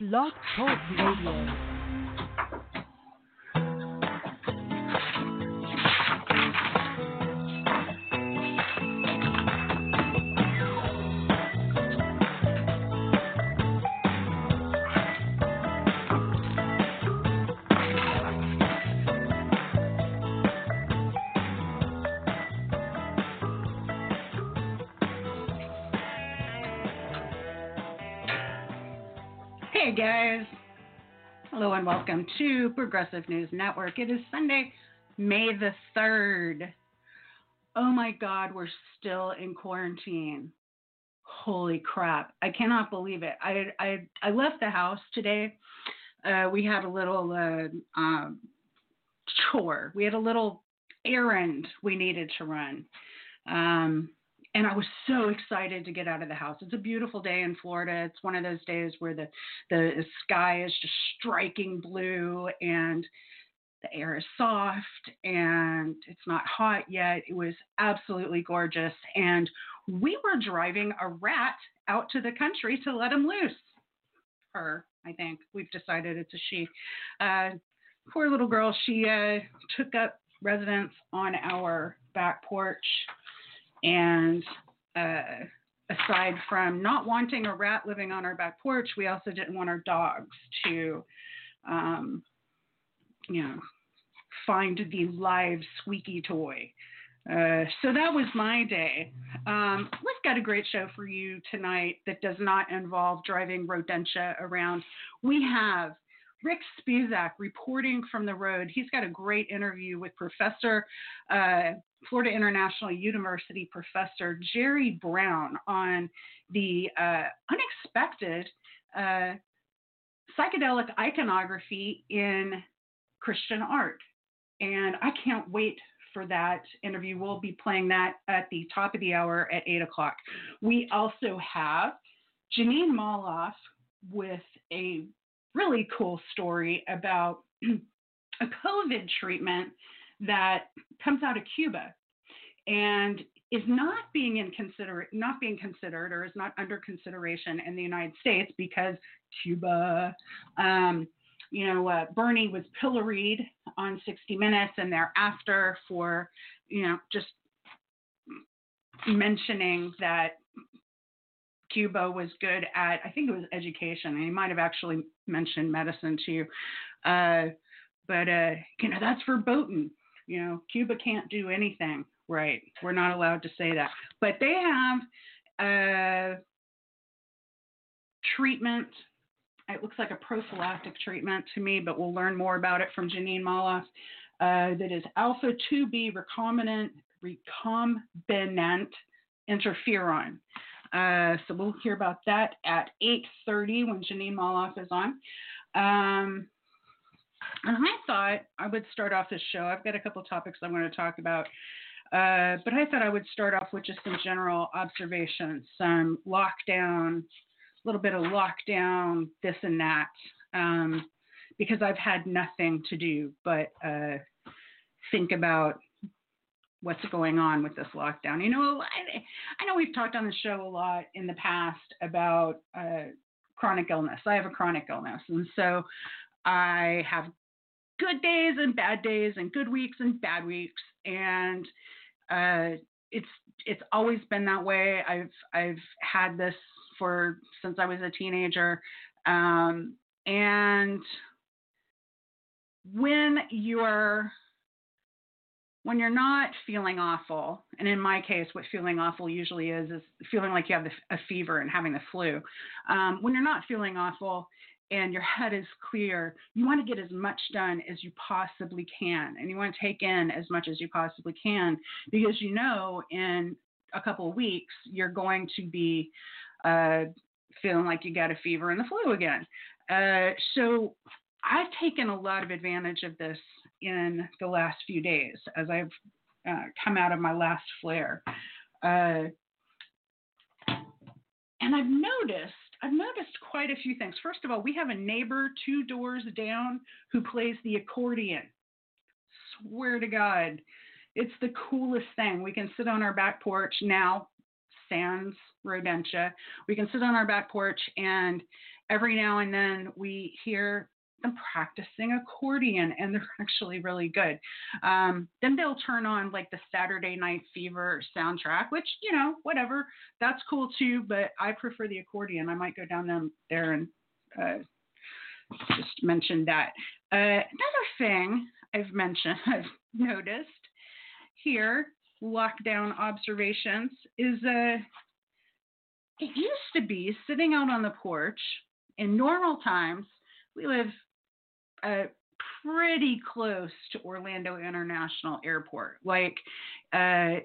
Blog Talk Radio. Hello and welcome to Progressive News Network. It is Sunday, May the 3rd. Oh my God, we're still in quarantine. Holy crap. I cannot believe it. I, I, I left the house today. Uh, we had a little uh, um, chore, we had a little errand we needed to run. Um, and I was so excited to get out of the house. It's a beautiful day in Florida. It's one of those days where the the sky is just striking blue and the air is soft and it's not hot yet. It was absolutely gorgeous and we were driving a rat out to the country to let him loose. Her, I think. We've decided it's a she. Uh, poor little girl, she uh, took up residence on our back porch and uh, aside from not wanting a rat living on our back porch, we also didn't want our dogs to, um, you know, find the live squeaky toy. Uh, so that was my day. Um, we've got a great show for you tonight that does not involve driving rodentia around. We have Rick Spisak reporting from the road. He's got a great interview with Professor, uh, Florida International University Professor Jerry Brown on the uh, unexpected uh, psychedelic iconography in Christian art. And I can't wait for that interview. We'll be playing that at the top of the hour at 8 o'clock. We also have Jeanine Molloff with a really cool story about a COVID treatment that comes out of Cuba and is not being in consider not being considered or is not under consideration in the United States because Cuba. Um, you know, uh, Bernie was pilloried on 60 Minutes and thereafter for, you know, just mentioning that Cuba was good at, I think it was education, and he might have actually mentioned medicine too. Uh, but uh, you know, that's verboten. You know, Cuba can't do anything right. We're not allowed to say that. But they have uh, treatment. It looks like a prophylactic treatment to me, but we'll learn more about it from Jeanine Molloff. Uh, that is alpha 2B recombinant recombinant interferon. Uh, so we'll hear about that at 8:30 when Jeanine Molloff is on. Um, and I thought I would start off this show. I've got a couple topics I want to talk about, uh, but I thought I would start off with just some general observations, some lockdown, a little bit of lockdown, this and that, um, because I've had nothing to do but uh, think about what's going on with this lockdown. You know, I, know we've talked on the show a lot in the past about uh, chronic illness. I have a chronic illness, and so I have good days and bad days, and good weeks and bad weeks, and uh, it's it's always been that way. I've I've had this for since I was a teenager, um, and when you're when you're not feeling awful, and in my case, what feeling awful usually is, is feeling like you have a fever and having the flu. Um, when you're not feeling awful and your head is clear, you want to get as much done as you possibly can. And you want to take in as much as you possibly can because you know in a couple of weeks, you're going to be uh, feeling like you got a fever and the flu again. Uh, so I've taken a lot of advantage of this in the last few days as I've uh, come out of my last flare. Uh, and I've noticed, I've noticed quite a few things. First of all, we have a neighbor two doors down who plays the accordion. Swear to God, it's the coolest thing. We can sit on our back porch now, sans rodentia. We can sit on our back porch, and every now and then we hear them practicing accordion, and they're actually really good. Um, then they'll turn on like the Saturday Night Fever soundtrack, which you know, whatever, that's cool too. But I prefer the accordion. I might go down there and uh, just mention that. Uh, another thing I've mentioned, I've noticed here, lockdown observations, is uh, it used to be sitting out on the porch in normal times. We live uh, pretty close to Orlando International Airport. Like, uh,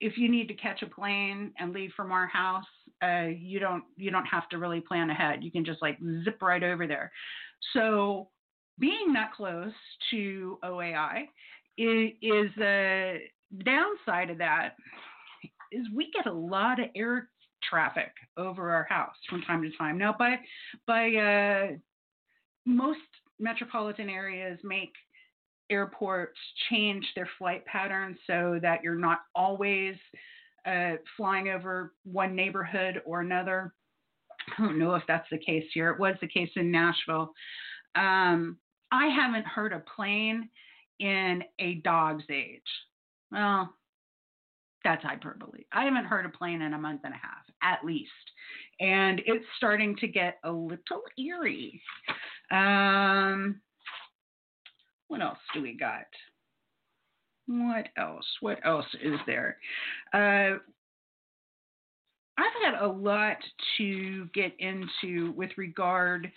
if you need to catch a plane and leave from our house, uh, you don't you don't have to really plan ahead. You can just like zip right over there. So being that close to OAI is, is the downside of that is we get a lot of air traffic over our house from time to time. Now by by uh, most metropolitan areas make airports change their flight patterns so that you're not always uh, flying over one neighborhood or another. I don't know if that's the case here. It was the case in Nashville. Um, I haven't heard a plane in a dog's age. Well, that's hyperbole. I haven't heard a plane in a month and a half, at least. And it's starting to get a little eerie. Um, what else do we got? What else? What else is there? Uh, I've had a lot to get into with regard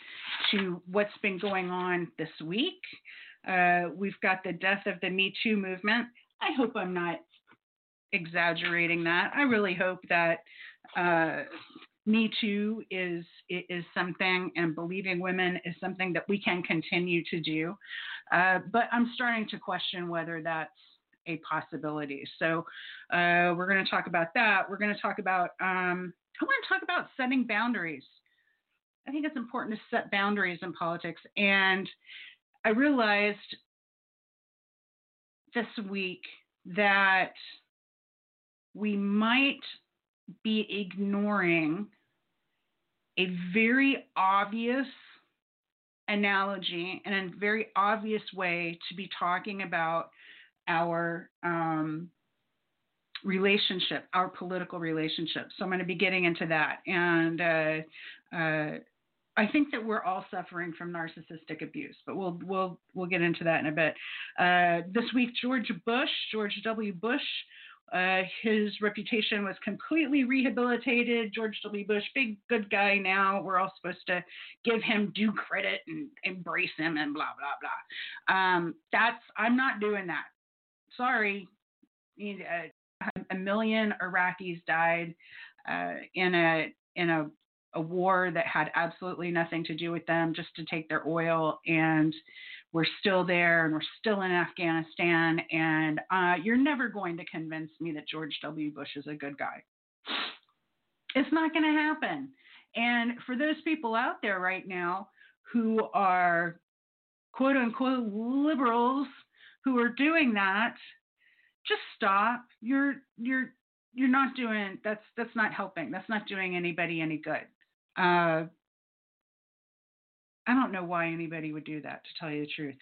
to what's been going on this week. Uh, we've got the death of the Me Too movement. I hope I'm not exaggerating that. I really hope that uh, Me Too is is something, and believing women is something that we can continue to do. Uh, but I'm starting to question whether that's a possibility. So uh, we're going to talk about that. We're going to talk about, um, I want to talk about setting boundaries. I think it's important to set boundaries in politics. And I realized this week that we might be ignoring a very obvious analogy and a very obvious way to be talking about our um, relationship, our political relationship. So I'm going to be getting into that. And uh, uh, I think that we're all suffering from narcissistic abuse, but we'll we'll we'll get into that in a bit. Uh, this week, George Bush, George W. Bush. Uh, his reputation was completely rehabilitated. George W. Bush, big good guy now. We're all supposed to give him due credit and embrace him and blah blah blah. Um, that's I'm not doing that sorry, uh, a million Iraqis died uh, in a in a, a war that had absolutely nothing to do with them, just to take their oil, and we're still there, and we're still in Afghanistan, and uh, you're never going to convince me that George W. Bush is a good guy. It's not going to happen. And for those people out there right now who are quote unquote liberals who are doing that, just stop. You're you're you're not doing that's that's not helping. That's not doing anybody any good. Uh, I don't know why anybody would do that, to tell you the truth.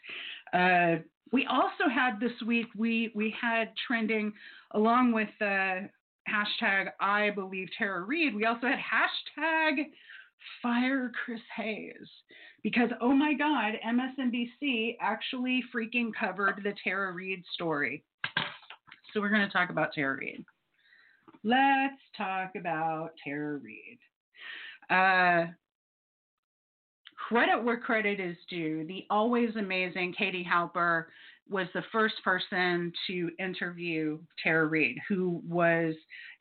Uh, we also had this week we we had trending along with uh, hashtag I believe Tara Reade. We also had hashtag fire Chris Hayes because oh my God, MSNBC actually freaking covered the Tara Reade story. So we're going to talk about Tara Reade. Let's talk about Tara Reade. Uh, credit where credit is due. The always amazing Katie Halper was the first person to interview Tara Reade, who was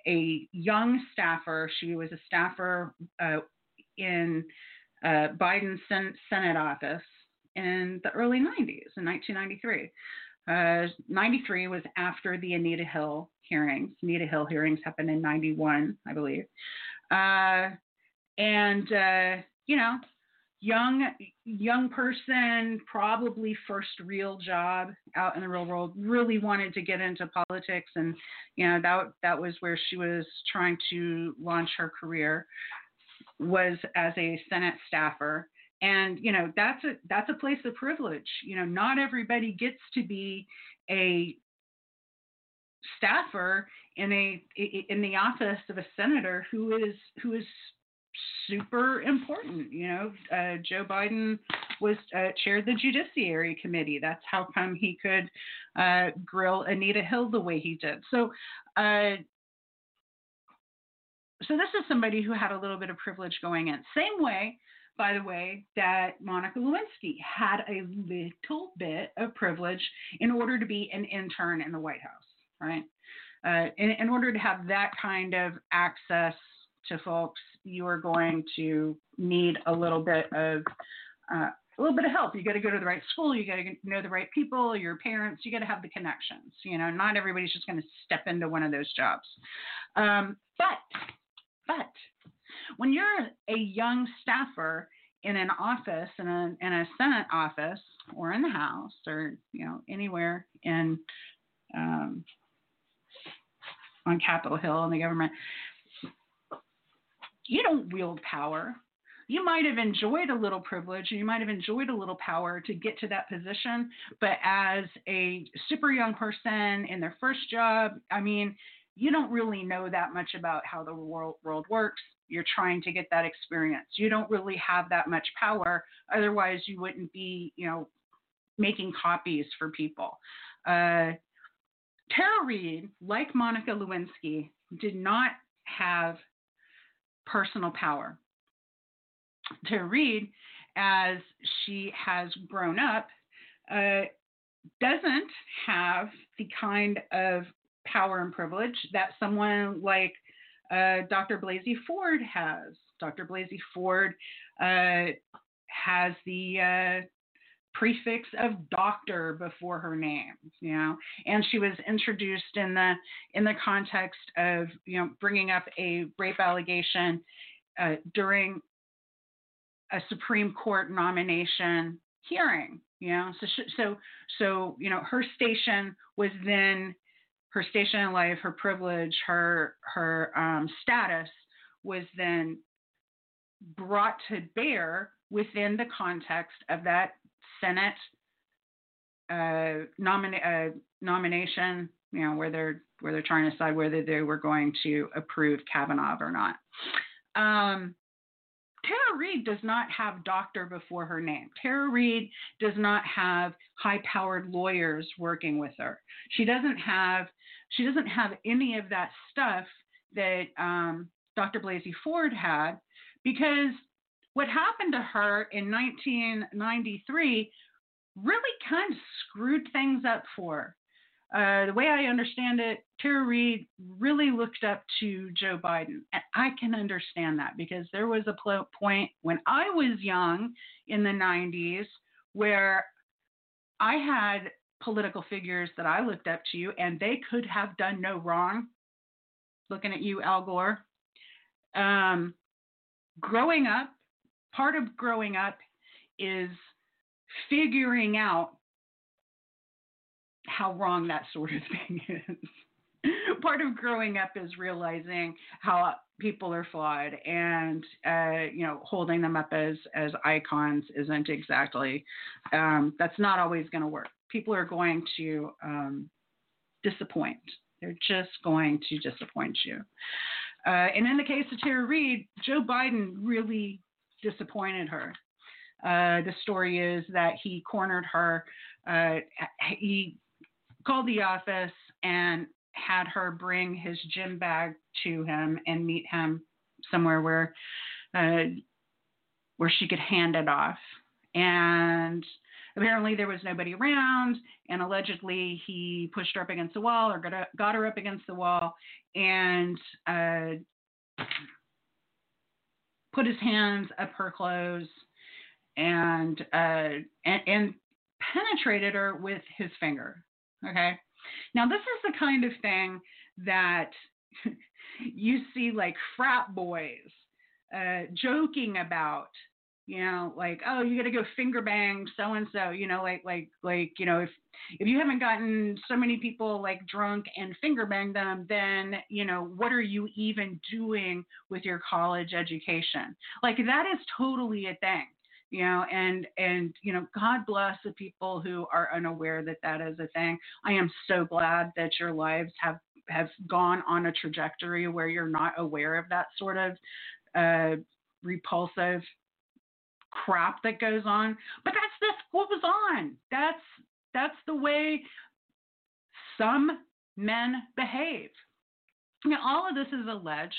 a young staffer. She was a staffer uh, in uh, Biden's sen- Senate office in the early 90s, in 1993. Uh, 93 was after the Anita Hill hearings. Anita Hill hearings happened in 91, I believe. Uh, and, uh, you know, young young person, probably first real job out in the real world, really wanted to get into politics, and you know that that was where she was trying to launch her career, was as a Senate staffer. And you know that's a that's a place of privilege. You know, not everybody gets to be a staffer in a in the office of a senator who is who is super important. You know, uh, Joe Biden was uh, chaired the Judiciary Committee. That's how come he could uh, grill Anita Hill the way he did. So, uh, so this is somebody who had a little bit of privilege going in. Same way, by the way, that Monica Lewinsky had a little bit of privilege in order to be an intern in the White House, right? Uh, in, in order to have that kind of access to folks, you are going to need a little bit of uh, a little bit of help. You got to go to the right school. You got to know the right people, your parents. You got to have the connections. You know, not everybody's just going to step into one of those jobs. Um, but, but when you're a young staffer in an office, in a, in a Senate office, or in the House, or you know anywhere in um, on Capitol Hill in the government, you don't wield power. You might have enjoyed a little privilege and you might have enjoyed a little power to get to that position, but as a super young person in their first job, I mean, you don't really know that much about how the world, world works. You're trying to get that experience. You don't really have that much power. Otherwise, you wouldn't be, you know, making copies for people. Uh, Tara Reade, like Monica Lewinsky, did not have personal power. To Reade, as she has grown up, uh, doesn't have the kind of power and privilege that someone like uh, Dr. Blasey Ford has. Dr. Blasey Ford uh, has the uh, prefix of doctor before her name you know? And she was introduced in the in the context of you know bringing up a rape allegation uh, during a supreme court nomination hearing you know? So so so you know her station was then her station in life her privilege her her um, status was then brought to bear within the context of that Senate uh, nomina- uh, nomination, you know, where they're where they're trying to decide whether they were going to approve Kavanaugh or not. Um, Tara Reade does not have doctor before her name. Tara Reade does not have high-powered lawyers working with her. She doesn't have she doesn't have any of that stuff that um, Dr. Blasey Ford had because what happened to her in 1993 really kind of screwed things up for her. Uh, the way I understand it, Tara Reade really looked up to Joe Biden. And I can understand that because there was a pl- point when I was young in the 90s where I had political figures that I looked up to, and they could have done no wrong. Looking at you, Al Gore. Um, growing up, part of growing up is figuring out how wrong that sort of thing is. part of growing up is realizing how people are flawed and uh, you know holding them up as as icons isn't exactly um, that's not always going to work. People are going to um, disappoint. They're just going to disappoint you. Uh, and in the case of Tara Reade, Joe Biden really disappointed her. Uh, the story is that he cornered her. Uh, he called the office and had her bring his gym bag to him and meet him somewhere where uh, where she could hand it off. And apparently there was nobody around, and allegedly he pushed her up against the wall or got, got her up against the wall and uh, put his hands up her clothes and, uh, and and penetrated her with his finger. Okay. Now this is the kind of thing that you see like frat boys uh, joking about you know, like, oh, you got to go finger bang so and so, you know, like, like, like, you know, if if you haven't gotten so many people like drunk and finger bang them, then you know, what are you even doing with your college education? Like that is totally a thing you know and and you know god bless the people who are unaware that that is a thing i am so glad that your lives have have gone on a trajectory where you're not aware of that sort of uh, repulsive crap that goes on. But that's that's what was on. That's that's the way some men behave. Now, all of this is alleged,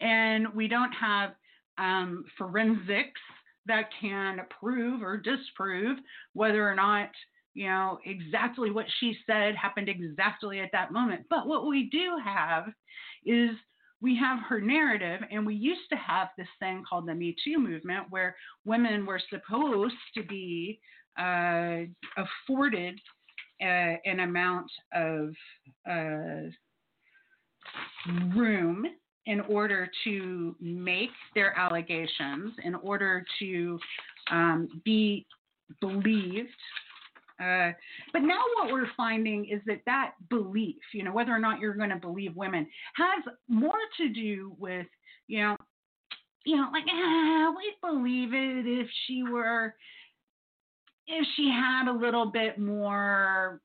and we don't have um, forensics that can prove or disprove whether or not you know exactly what she said happened exactly at that moment. But what we do have is we have her narrative, and we used to have this thing called the Me Too movement where women were supposed to be uh, afforded uh, an amount of uh, room in order to make their allegations, in order to um, be believed uh, but now what we're finding is that that belief, you know, whether or not you're going to believe women, has more to do with, you know, you know, like ah, we'd believe it if she were, if she had a little bit more,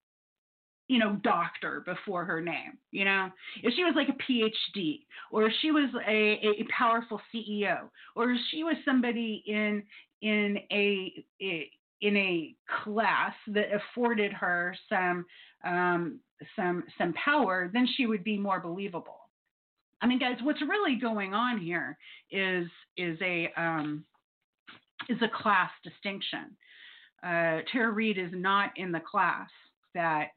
you know, doctor before her name, you know, if she was like a PhD, or if she was a, a powerful CEO, or if she was somebody in in a, a in a class that afforded her some um, some some power, then she would be more believable. I mean, guys, what's really going on here is is a um, is a class distinction. Uh, Tara Reade is not in the class that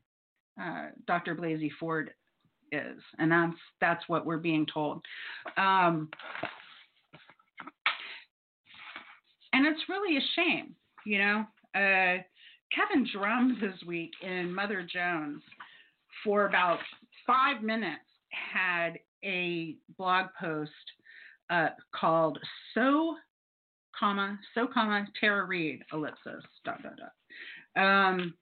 uh, Dr. Blasey Ford is, and that's that's what we're being told. Um, and it's really a shame, you know. Uh, Kevin Drums this week in Mother Jones for about five minutes had a blog post called "So, comma So, comma Tara Reade ellipsis dot dot dot." Um,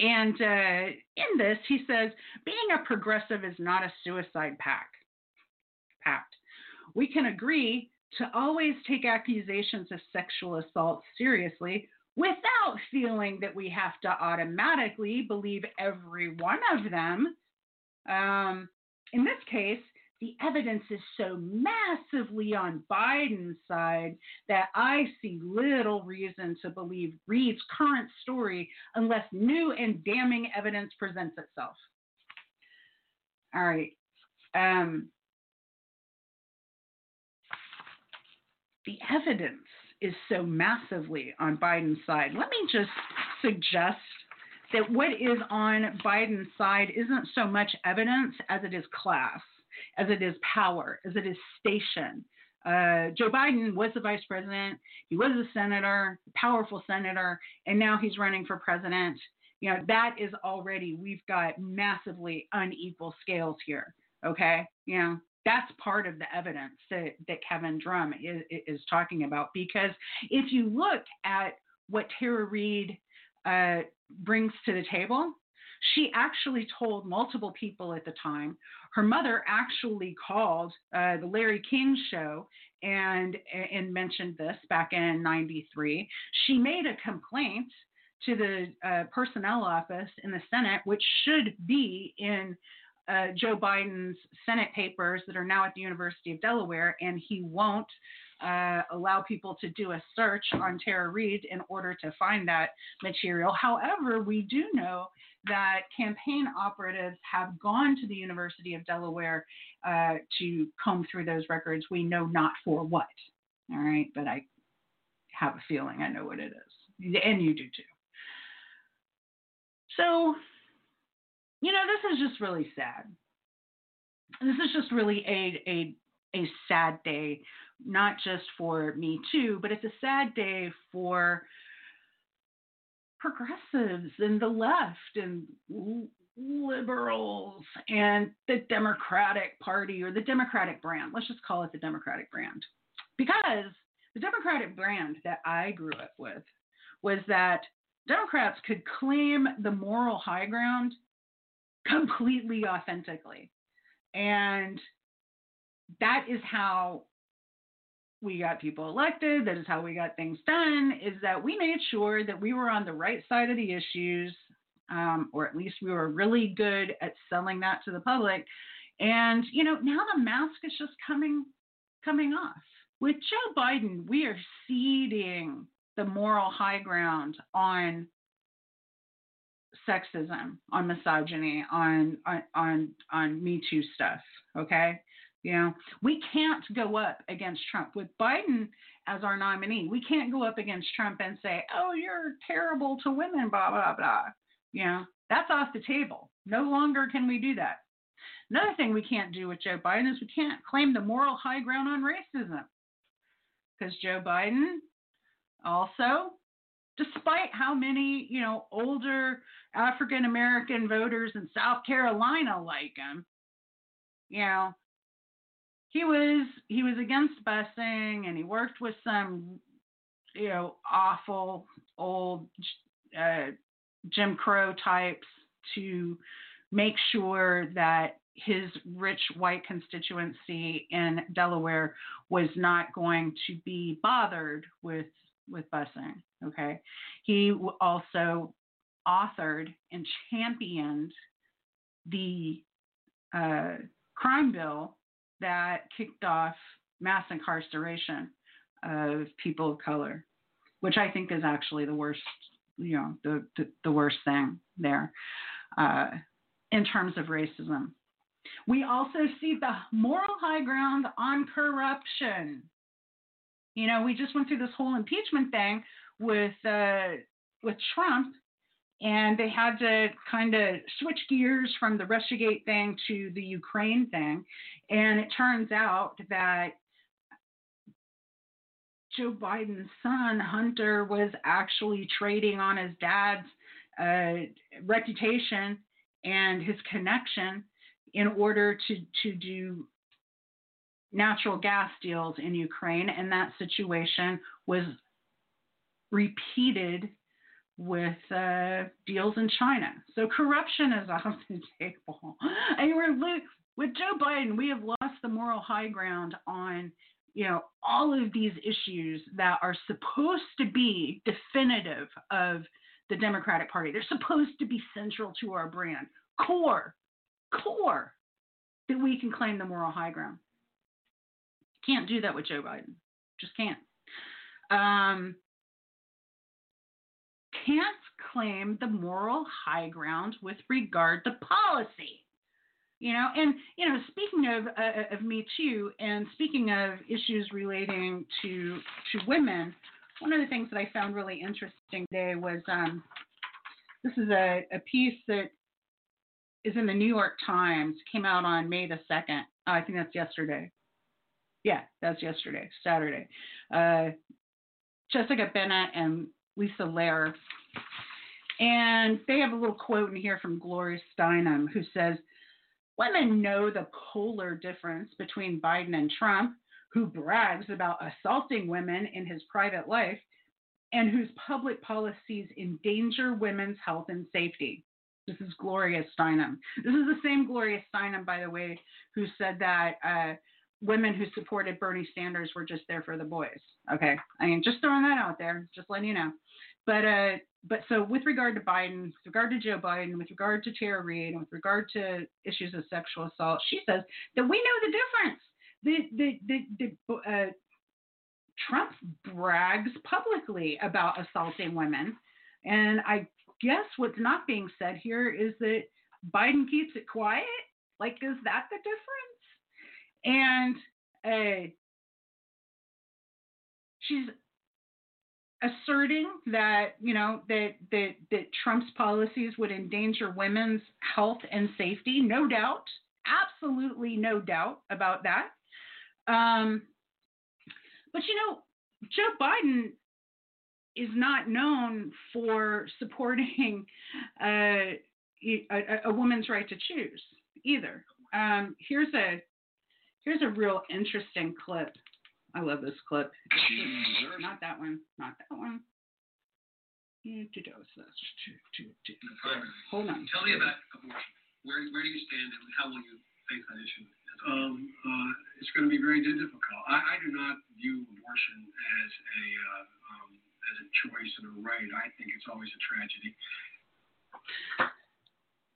and uh, in this, he says, being a progressive is not a suicide pact. Pact. We can agree to always take accusations of sexual assault seriously without feeling that we have to automatically believe every one of them. Um, in this case, the evidence is so massively on Biden's side that I see little reason to believe Reade's current story unless new and damning evidence presents itself. All right. Um, the evidence is so massively on Biden's side. Let me just suggest that what is on Biden's side isn't so much evidence as it is class, as it is power, as it is station. Uh, Joe Biden was the vice president, he was a senator, powerful senator, and now he's running for president. You know, that is already, we've got massively unequal scales here. Okay. Know, that's part of the evidence that, that Kevin Drum is, is talking about. Because if you look at what Tara Reade uh, brings to the table, she actually told multiple people at the time. Her mother actually called uh, the Larry King show and and mentioned this back in '93. She made a complaint to the uh, personnel office in the Senate, which should be in uh, Joe Biden's Senate papers that are now at the University of Delaware, and he won't uh, allow people to do a search on Tara Reade in order to find that material. However, we do know that campaign operatives have gone to the University of Delaware uh, to comb through those records. We know not for what. All right, but I have a feeling I know what it is, and you do too. So you know, this is just really sad. This is just really a a a sad day, not just for me too, but it's a sad day for progressives and the left and liberals and the Democratic Party or the Democratic brand. Let's just call it the Democratic brand. Because the Democratic brand that I grew up with was that Democrats could claim the moral high ground completely authentically. And that is how we got people elected. That is how we got things done, is that we made sure that we were on the right side of the issues, um, or at least we were really good at selling that to the public. And, you know, now the mask is just coming coming off. With Joe Biden, we are ceding the moral high ground on sexism, on misogyny, on on on, on Me Too stuff. Okay, you know we can't go up against Trump with Biden as our nominee. We can't go up against Trump and say, "Oh, you're terrible to women," blah blah blah. You know that's off the table. No longer can we do that. Another thing we can't do with Joe Biden is we can't claim the moral high ground on racism because Joe Biden also despite how many, you know, older African American voters in South Carolina like him, you know, he was he was against busing and he worked with some, you know, awful old uh, Jim Crow types to make sure that his rich white constituency in Delaware was not going to be bothered with with busing. Okay. He also authored and championed the uh, crime bill that kicked off mass incarceration of people of color, which I think is actually the worst, you know, the, the, the worst thing there uh, in terms of racism. We also see the moral high ground on corruption. You know, we just went through this whole impeachment thing with uh, with Trump, and they had to kind of switch gears from the RussiaGate thing to the Ukraine thing, and it turns out that Joe Biden's son Hunter was actually trading on his dad's uh, reputation and his connection in order to to do natural gas deals in Ukraine, and that situation was repeated with uh, deals in China. So corruption is off the table. And we're with Joe Biden, we have lost the moral high ground on you know all of these issues that are supposed to be definitive of the Democratic Party. They're supposed to be central to our brand, core, core, that we can claim the moral high ground. Can't do that with Joe Biden. Just can't. Um, can't claim the moral high ground with regard to policy. You know, and you know, speaking of uh, of Me Too, and speaking of issues relating to to women, one of the things that I found really interesting today was um, this is a, a piece that is in the New York Times, came out on May the second. Oh, I think that's yesterday. Yeah, that's yesterday, Saturday. Uh, Jessica Bennett and Lisa Lerer. And they have a little quote in here from Gloria Steinem who says, Women know the polar difference between Biden and Trump, who brags about assaulting women in his private life and whose public policies endanger women's health and safety. This is Gloria Steinem. This is the same Gloria Steinem, by the way, who said that uh, women who supported Bernie Sanders were just there for the boys. Okay, I mean, just throwing that out there, just letting you know. But uh, but so with regard to Biden, with regard to Joe Biden, with regard to Tara Reade, and with regard to issues of sexual assault, she says that we know the difference. The the the, the uh, Trump brags publicly about assaulting women, and I guess what's not being said here is that Biden keeps it quiet. Like, is that the difference? And uh, she's asserting that you know that that that Trump's policies would endanger women's health and safety. No doubt, absolutely no doubt about that. Um, but you know, Joe Biden is not known for supporting uh, a, a, woman's right to choose either. Um, here's a here's a real interesting clip I love this clip. Not that one. Not that one. Mm, Hold on. Tell me about abortion. Where, where do you stand and how will you face that issue? Um, uh, it's going to be very difficult. I, I do not view abortion as a uh, um, as a choice and a right. I think it's always a tragedy.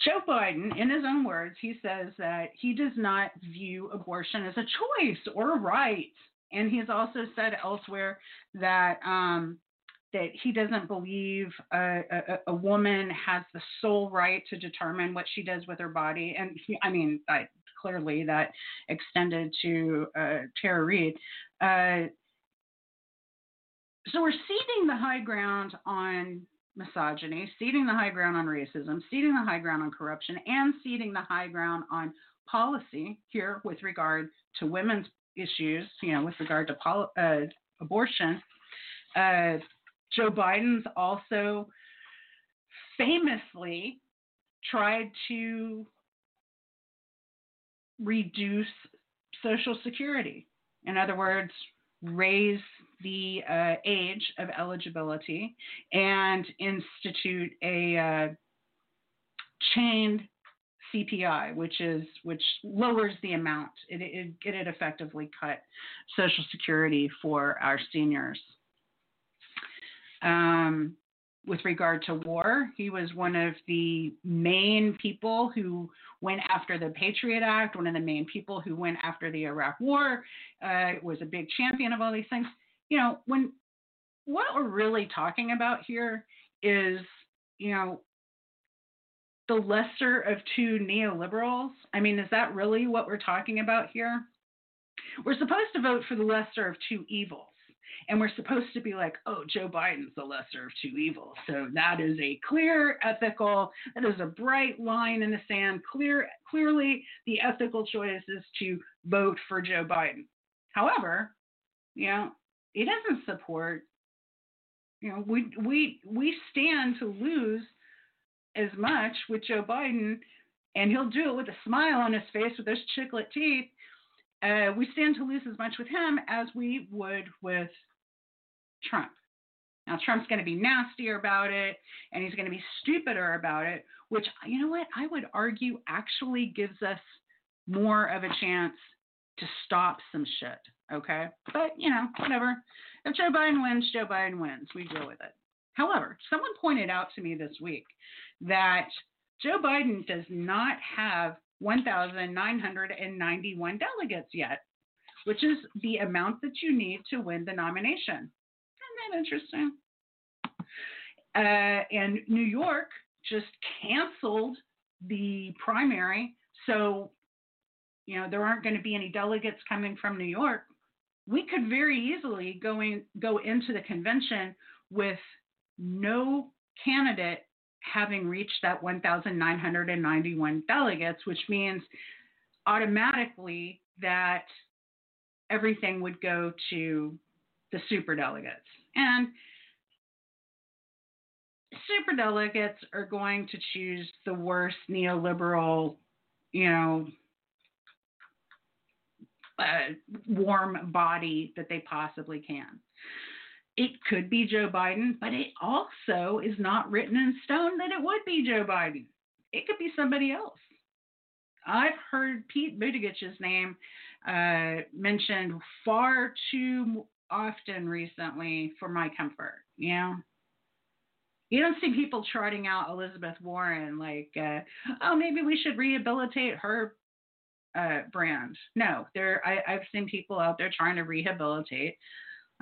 Joe Biden, in his own words, he says that he does not view abortion as a choice or a right. And he's also said elsewhere that um, that he doesn't believe a, a, a woman has the sole right to determine what she does with her body. And he, I mean, I, clearly that extended to uh, Tara Reade. Uh, so we're ceding the high ground on misogyny, ceding the high ground on racism, ceding the high ground on corruption, and ceding the high ground on policy here with regard to women's issues, you know, with regard to pol- uh, abortion. Uh, Joe Biden's also famously tried to reduce Social Security. In other words, raise the uh, age of eligibility and institute a uh, chained CPI, which is which lowers the amount. It, it, it effectively cut Social Security for our seniors. Um, with regard to war, he was one of the main people who went after the Patriot Act, one of the main people who went after the Iraq War, uh, was a big champion of all these things. You know, when what we're really talking about here is, you know, the lesser of two neoliberals. I mean, is that really what we're talking about here? We're supposed to vote for the lesser of two evils. And we're supposed to be like, oh, Joe Biden's the lesser of two evils. So that is a clear ethical, that is a bright line in the sand. Clear, clearly, the ethical choice is to vote for Joe Biden. However, you know, he doesn't support. You know, we we we stand to lose as much with Joe Biden, and he'll do it with a smile on his face with those chiclet teeth. Uh, we stand to lose as much with him as we would with Trump. Now, Trump's going to be nastier about it and he's going to be stupider about it, which, you know what, I would argue actually gives us more of a chance to stop some shit. Okay. But, you know, whatever. If Joe Biden wins, Joe Biden wins. We deal with it. However, someone pointed out to me this week that Joe Biden does not have 1,991 delegates yet, which is the amount that you need to win the nomination. Isn't that interesting? Uh, and New York just canceled the primary, so you know there aren't going to be any delegates coming from New York. We could very easily go in, go into the convention with no candidate having reached that 1,991 delegates, which means automatically that everything would go to the super delegates. And super delegates are going to choose the worst neoliberal, you know, uh, warm body that they possibly can. It could be Joe Biden, but it also is not written in stone that it would be Joe Biden. It could be somebody else. I've heard Pete Buttigieg's name uh, mentioned far too often recently for my comfort. You know, you don't see people trotting out Elizabeth Warren like, uh, oh, maybe we should rehabilitate her uh, brand. No, there. I, I've seen people out there trying to rehabilitate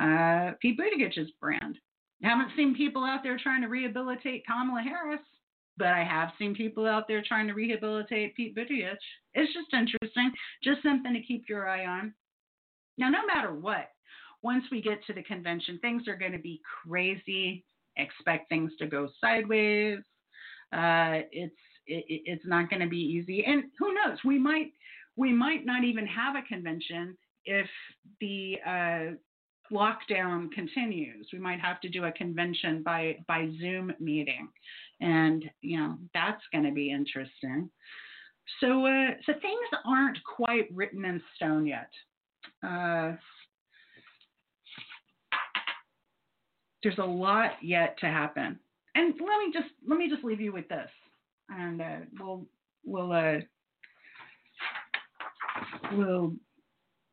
uh, Pete Buttigieg's brand. I haven't seen people out there trying to rehabilitate Kamala Harris, but I have seen people out there trying to rehabilitate Pete Buttigieg. It's just interesting, just something to keep your eye on. Now, no matter what, once we get to the convention, things are going to be crazy. Expect things to go sideways. Uh, it's it, it's not going to be easy, and who knows? We might we might not even have a convention if the uh, lockdown continues. We might have to do a convention by by Zoom meeting, and you know that's going to be interesting. So uh, so things aren't quite written in stone yet. Uh, there's a lot yet to happen. And let me just let me just leave you with this, and uh, we'll we'll we'll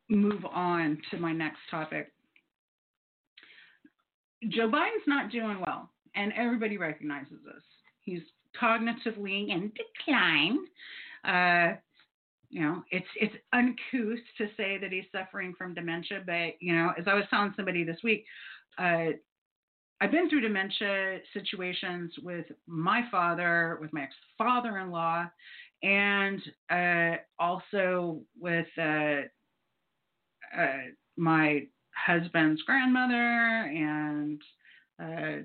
move on to my next topic. Joe Biden's not doing well, and everybody recognizes this. He's cognitively in decline. Uh, you know, it's it's uncouth to say that he's suffering from dementia, but you know, as I was telling somebody this week, uh, I've been through dementia situations with my father, with my ex father-in-law, and uh, also with uh, uh, my husband's grandmother and a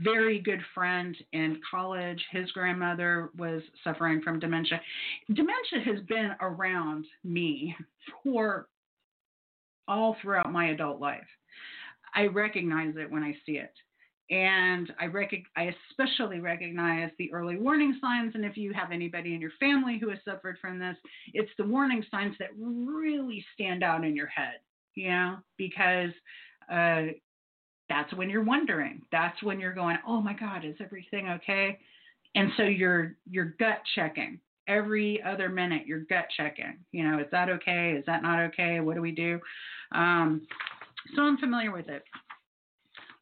very good friend in college. His grandmother was suffering from dementia. Dementia has been around me for all throughout my adult life. I recognize it when I see it. And I, rec- I especially recognize the early warning signs. And if you have anybody in your family who has suffered from this, it's the warning signs that really stand out in your head, you know, because uh, that's when you're wondering. That's when you're going, oh my God, is everything okay? And so you're you're gut checking every other minute. You're gut checking. You know, is that okay? Is that not okay? What do we do? Um, so I'm familiar with it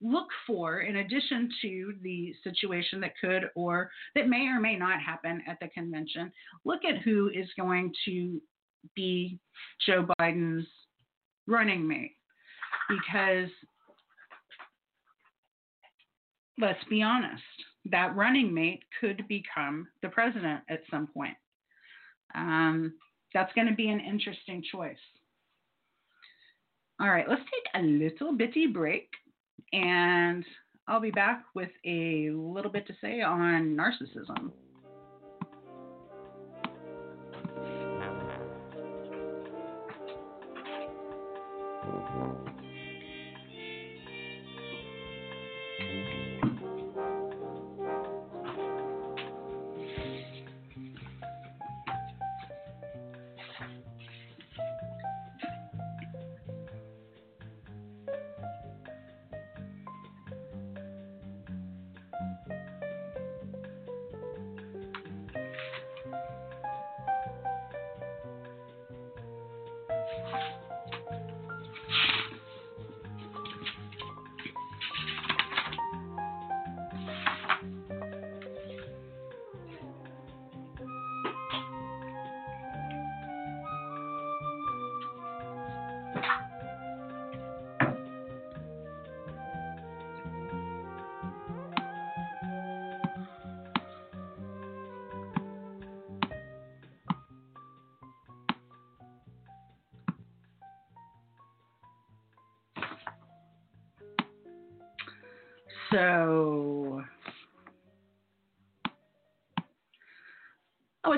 look for, in addition to the situation that could or that may or may not happen at the convention, look at who is going to be Joe Biden's running mate. Because let's be honest, that running mate could become the president at some point. Um, that's going to be an interesting choice. All right, let's take a little bitty break and I'll be back with a little bit to say on narcissism.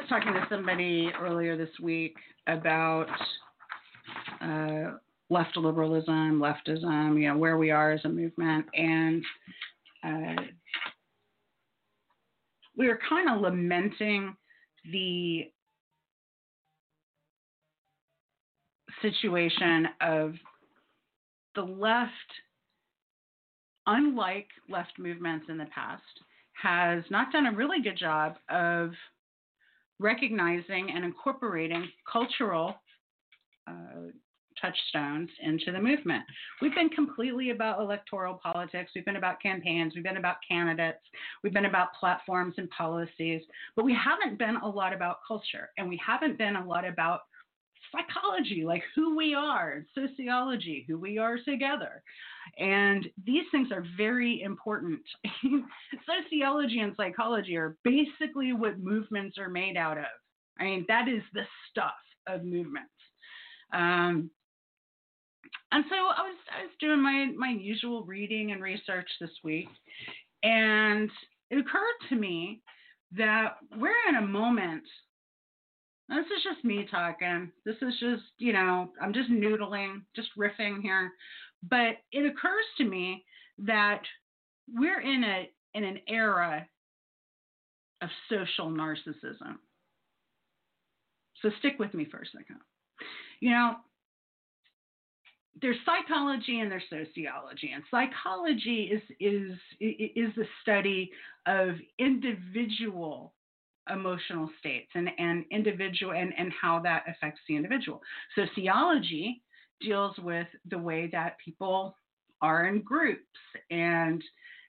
Talking to somebody earlier this week about uh, left liberalism, leftism, you know, where we are as a movement, and uh, we were kind of lamenting the situation of the left unlike left movements in the past, has not done a really good job of recognizing and incorporating cultural uh, touchstones into the movement. We've been completely about electoral politics. We've been about campaigns. We've been about candidates. We've been about platforms and policies. But we haven't been a lot about culture. And we haven't been a lot about psychology, like who we are, sociology, who we are together. And these things are very important. Sociology and psychology are basically what movements are made out of. I mean, that is the stuff of movements. Um, and so I was I was doing my my usual reading and research this week, and it occurred to me that we're in a moment. This is just me talking. This is just you know I'm just noodling, just riffing here. But it occurs to me that we're in a in an era of social narcissism. So stick with me for a second. You know, there's psychology and there's sociology, and psychology is is is the study of individual emotional states and, and individual and, and how that affects the individual. Sociology deals with the way that people are in groups and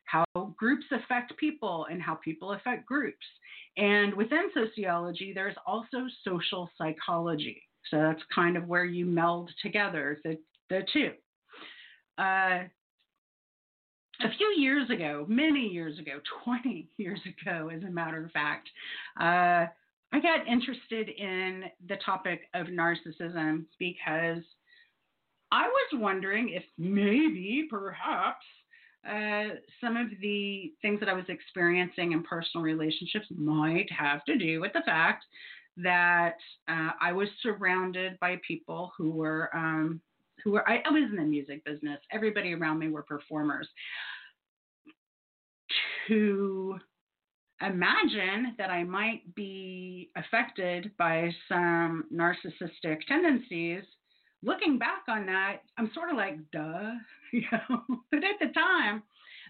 how groups affect people and how people affect groups. And within sociology, there's also social psychology. So that's kind of where you meld together the, the two. Uh, a few years ago, many years ago, 20 years ago, as a matter of fact, uh, I got interested in the topic of narcissism because I was wondering if maybe, perhaps, uh, some of the things that I was experiencing in personal relationships might have to do with the fact that uh, I was surrounded by people who were um, who were I, I, was in the music business. Everybody around me were performers. To imagine that I might be affected by some narcissistic tendencies looking back on that, I'm sort of like, duh, you know. but at the time,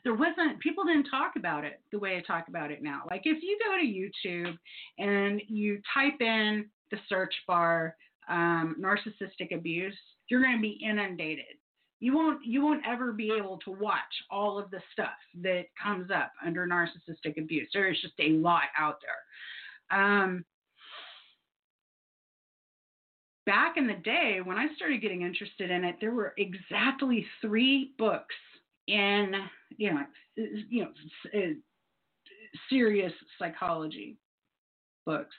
there wasn't people didn't talk about it the way I talk about it now. Like if you go to YouTube and you type in the search bar um, narcissistic abuse, you're going to be inundated. You won't you won't ever be able to watch all of the stuff that comes up under narcissistic abuse. There is just a lot out there. Um, back in the day when I started getting interested in it, there were exactly three books in you know you know uh, serious psychology books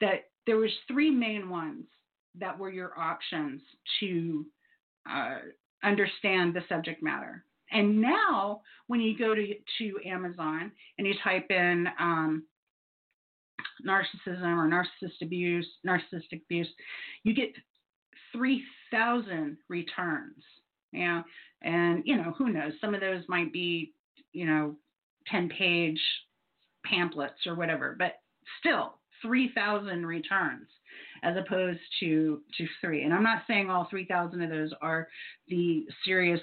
that there was three main ones that were your options to uh, understand the subject matter. And now, when you go to, to Amazon and you type in um, narcissism or narcissist abuse, narcissistic abuse, you get 3,000 returns. Yeah. And, you know, who knows? Some of those might be, you know, 10 page pamphlets or whatever, but still 3,000 returns as opposed to, to three. And I'm not saying all 3,000 of those are the serious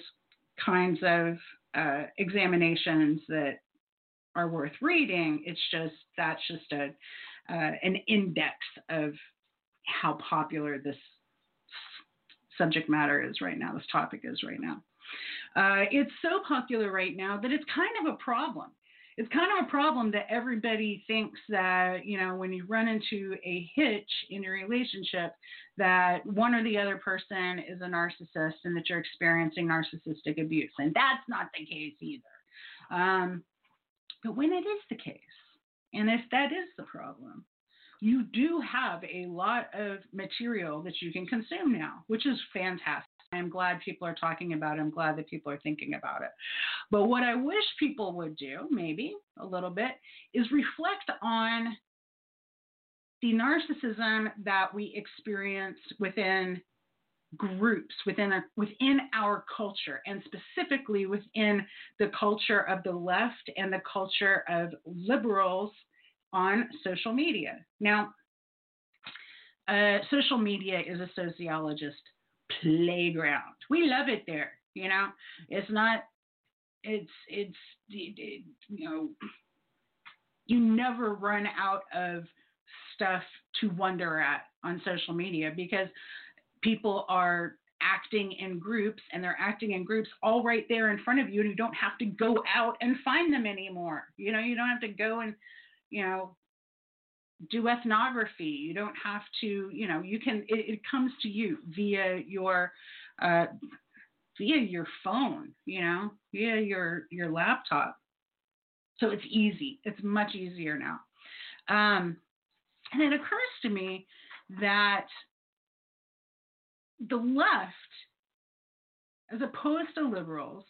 kinds of uh, examinations that are worth reading. It's just that's just a uh, an index of how popular this subject matter is right now. This topic is right now. Uh, it's so popular right now that it's kind of a problem. It's kind of a problem that everybody thinks that, you know, when you run into a hitch in your relationship, that one or the other person is a narcissist and that you're experiencing narcissistic abuse. And that's not the case either. Um, but when it is the case, and if that is the problem, you do have a lot of material that you can consume now, which is fantastic. I'm glad people are talking about it. I'm glad that people are thinking about it. But what I wish people would do, maybe a little bit, is reflect on the narcissism that we experience within groups within a, within our culture and specifically within the culture of the left and the culture of liberals on social media. Now, uh, social media is a sociologist playground. We love it there. You know, it's not. It's it's it, you know, you never run out of stuff to wonder at on social media because people are acting in groups and they're acting in groups all right there in front of you and you don't have to go out and find them anymore you know you don't have to go and you know do ethnography. You don't have to you know you can it, it comes to you via your uh, via your phone you know via your your laptop. So it's easy. It's much easier now. Um, and it occurs to me that the left, as opposed to liberals,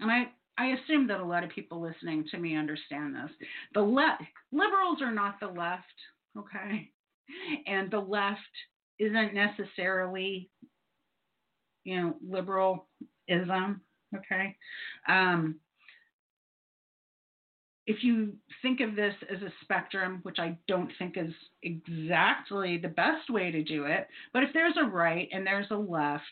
and I, I assume that a lot of people listening to me understand this. The left liberals are not the left, okay? And the left isn't necessarily, you know, liberalism, okay? Um, if you think of this as a spectrum, which I don't think is exactly the best way to do it, but if there's a right and there's a left,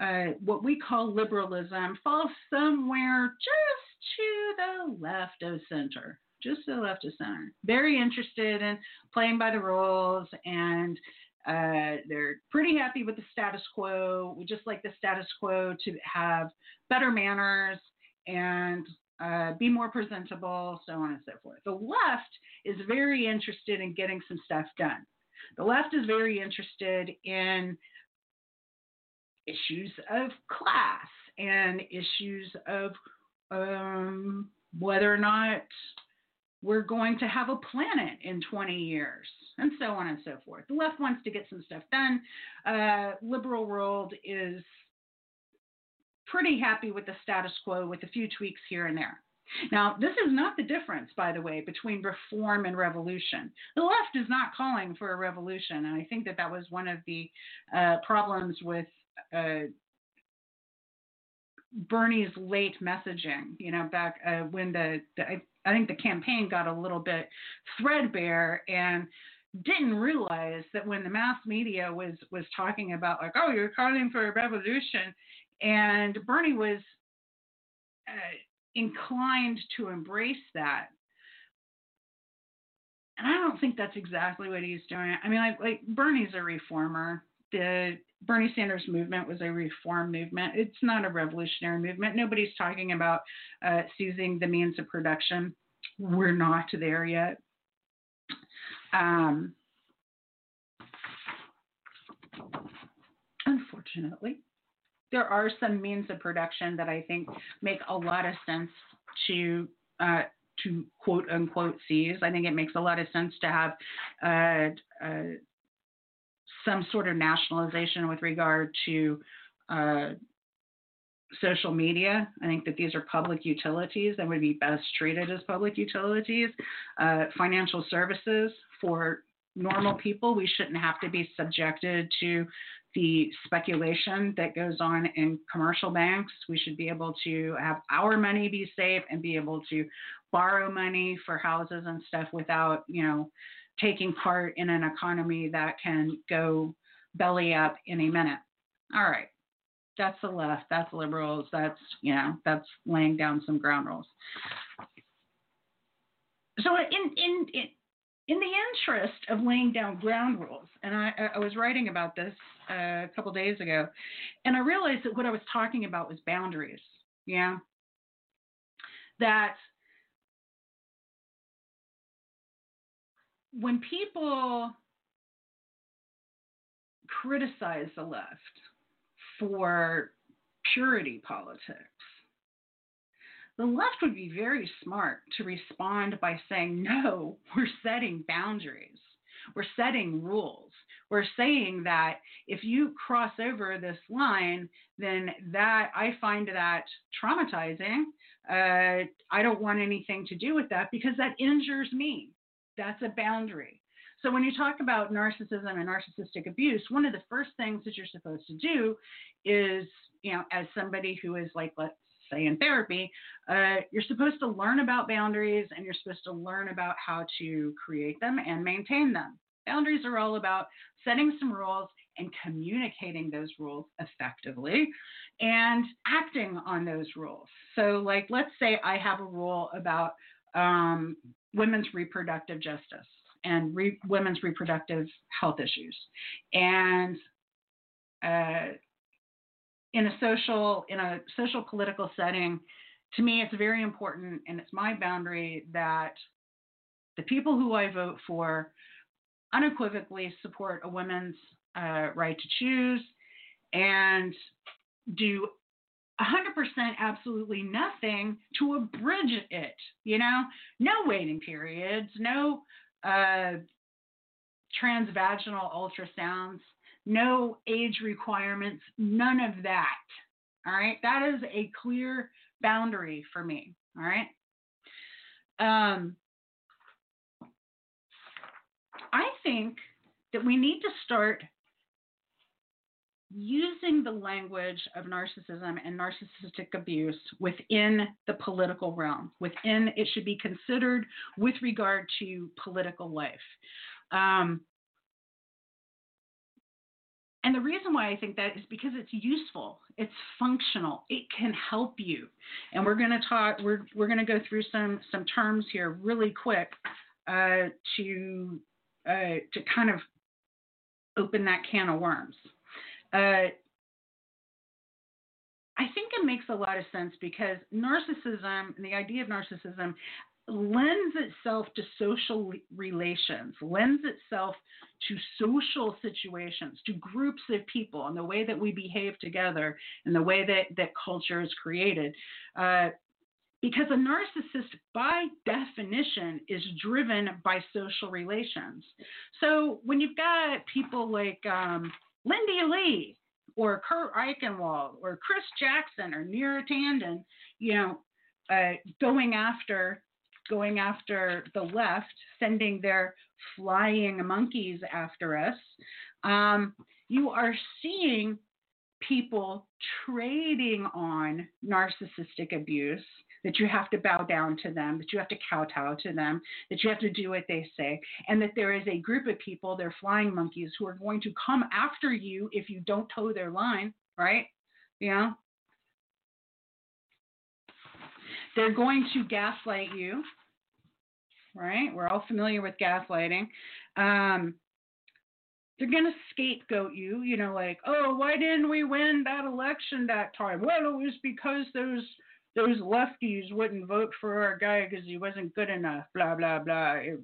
uh, what we call liberalism falls somewhere just to the left of center, just the left of center. Very interested in playing by the rules and uh, they're pretty happy with the status quo. We just like the status quo to have better manners and uh, be more presentable, so on and so forth. The left is very interested in getting some stuff done. The left is very interested in issues of class and issues of um, whether or not we're going to have a planet in 20 years, and so on and so forth. The left wants to get some stuff done. Uh, liberal world is pretty happy with the status quo with a few tweaks here and there. Now, this is not the difference, by the way, between reform and revolution. The left is not calling for a revolution, and I think that that was one of the uh, problems with uh, Bernie's late messaging. You know, back uh, when the, the I think the campaign got a little bit threadbare and didn't realize that when the mass media was was talking about like, oh, you're calling for a revolution, and Bernie was uh, inclined to embrace that. And I don't think that's exactly what he's doing. I mean, like, like Bernie's a reformer. The Bernie Sanders movement was a reform movement. It's not a revolutionary movement. Nobody's talking about uh, seizing the means of production. We're not there yet. Um, unfortunately there are some means of production that I think make a lot of sense to uh, to quote unquote seize. I think it makes a lot of sense to have uh, uh, some sort of nationalization with regard to uh, social media. I think that these are public utilities that would be best treated as public utilities. Uh, financial services for normal people, we shouldn't have to be subjected to the speculation that goes on in commercial banks. We should be able to have our money be safe and be able to borrow money for houses and stuff without, you know, taking part in an economy that can go belly up in a minute. All right. That's the left. That's liberals. That's, you know, that's laying down some ground rules. So in in, in in the interest of laying down ground rules, and I, I was writing about this uh, a couple days ago, and I realized that what I was talking about was boundaries. Yeah. That when people criticize the left for purity politics, the left would be very smart to respond by saying, no, we're setting boundaries. We're setting rules. We're saying that if you cross over this line, then that I find that traumatizing. Uh, I don't want anything to do with that because that injures me. That's a boundary. So when you talk about narcissism and narcissistic abuse, one of the first things that you're supposed to do is, you know, as somebody who is like, let's say in therapy, uh, you're supposed to learn about boundaries and you're supposed to learn about how to create them and maintain them. Boundaries are all about setting some rules and communicating those rules effectively and acting on those rules. So, like, let's say I have a rule about um, women's reproductive justice and re- women's reproductive health issues. And uh, in a social in a social political setting, to me it's very important and it's my boundary that the people who I vote for unequivocally support a woman's uh, right to choose and do 100% absolutely nothing to abridge it. You know, no waiting periods, no uh, transvaginal ultrasounds, no age requirements, none of that. All right, that is a clear boundary for me. All right. Um, I think that we need to start using the language of narcissism and narcissistic abuse within the political realm, within it should be considered with regard to political life. Um, and the reason why I think that is because it's useful, it's functional, it can help you. And we're going to talk. We're we're going to go through some some terms here really quick uh, to uh, to kind of open that can of worms. Uh, I think it makes a lot of sense because narcissism and the idea of narcissism lends itself to social relations, lends itself to social situations, to groups of people, and the way that we behave together, and the way that, that culture is created. Uh, because a narcissist, by definition, is driven by social relations. So when you've got people like um, Lindy Li or Kurt Eichenwald or Chris Jackson or Neera Tanden, you know, uh, going after going after the left, sending their flying monkeys after us, um, you are seeing people trading on narcissistic abuse that you have to bow down to them, that you have to kowtow to them, that you have to do what they say, and that there is a group of people, they're flying monkeys, who are going to come after you if you don't toe their line, right? Know? They're going to gaslight you, right? We're all familiar with gaslighting. Um, they're going to scapegoat you, you know, like, oh, why didn't we win that election that time? Well, it was because those those lefties wouldn't vote for our guy because he wasn't good enough, blah, blah, blah. It,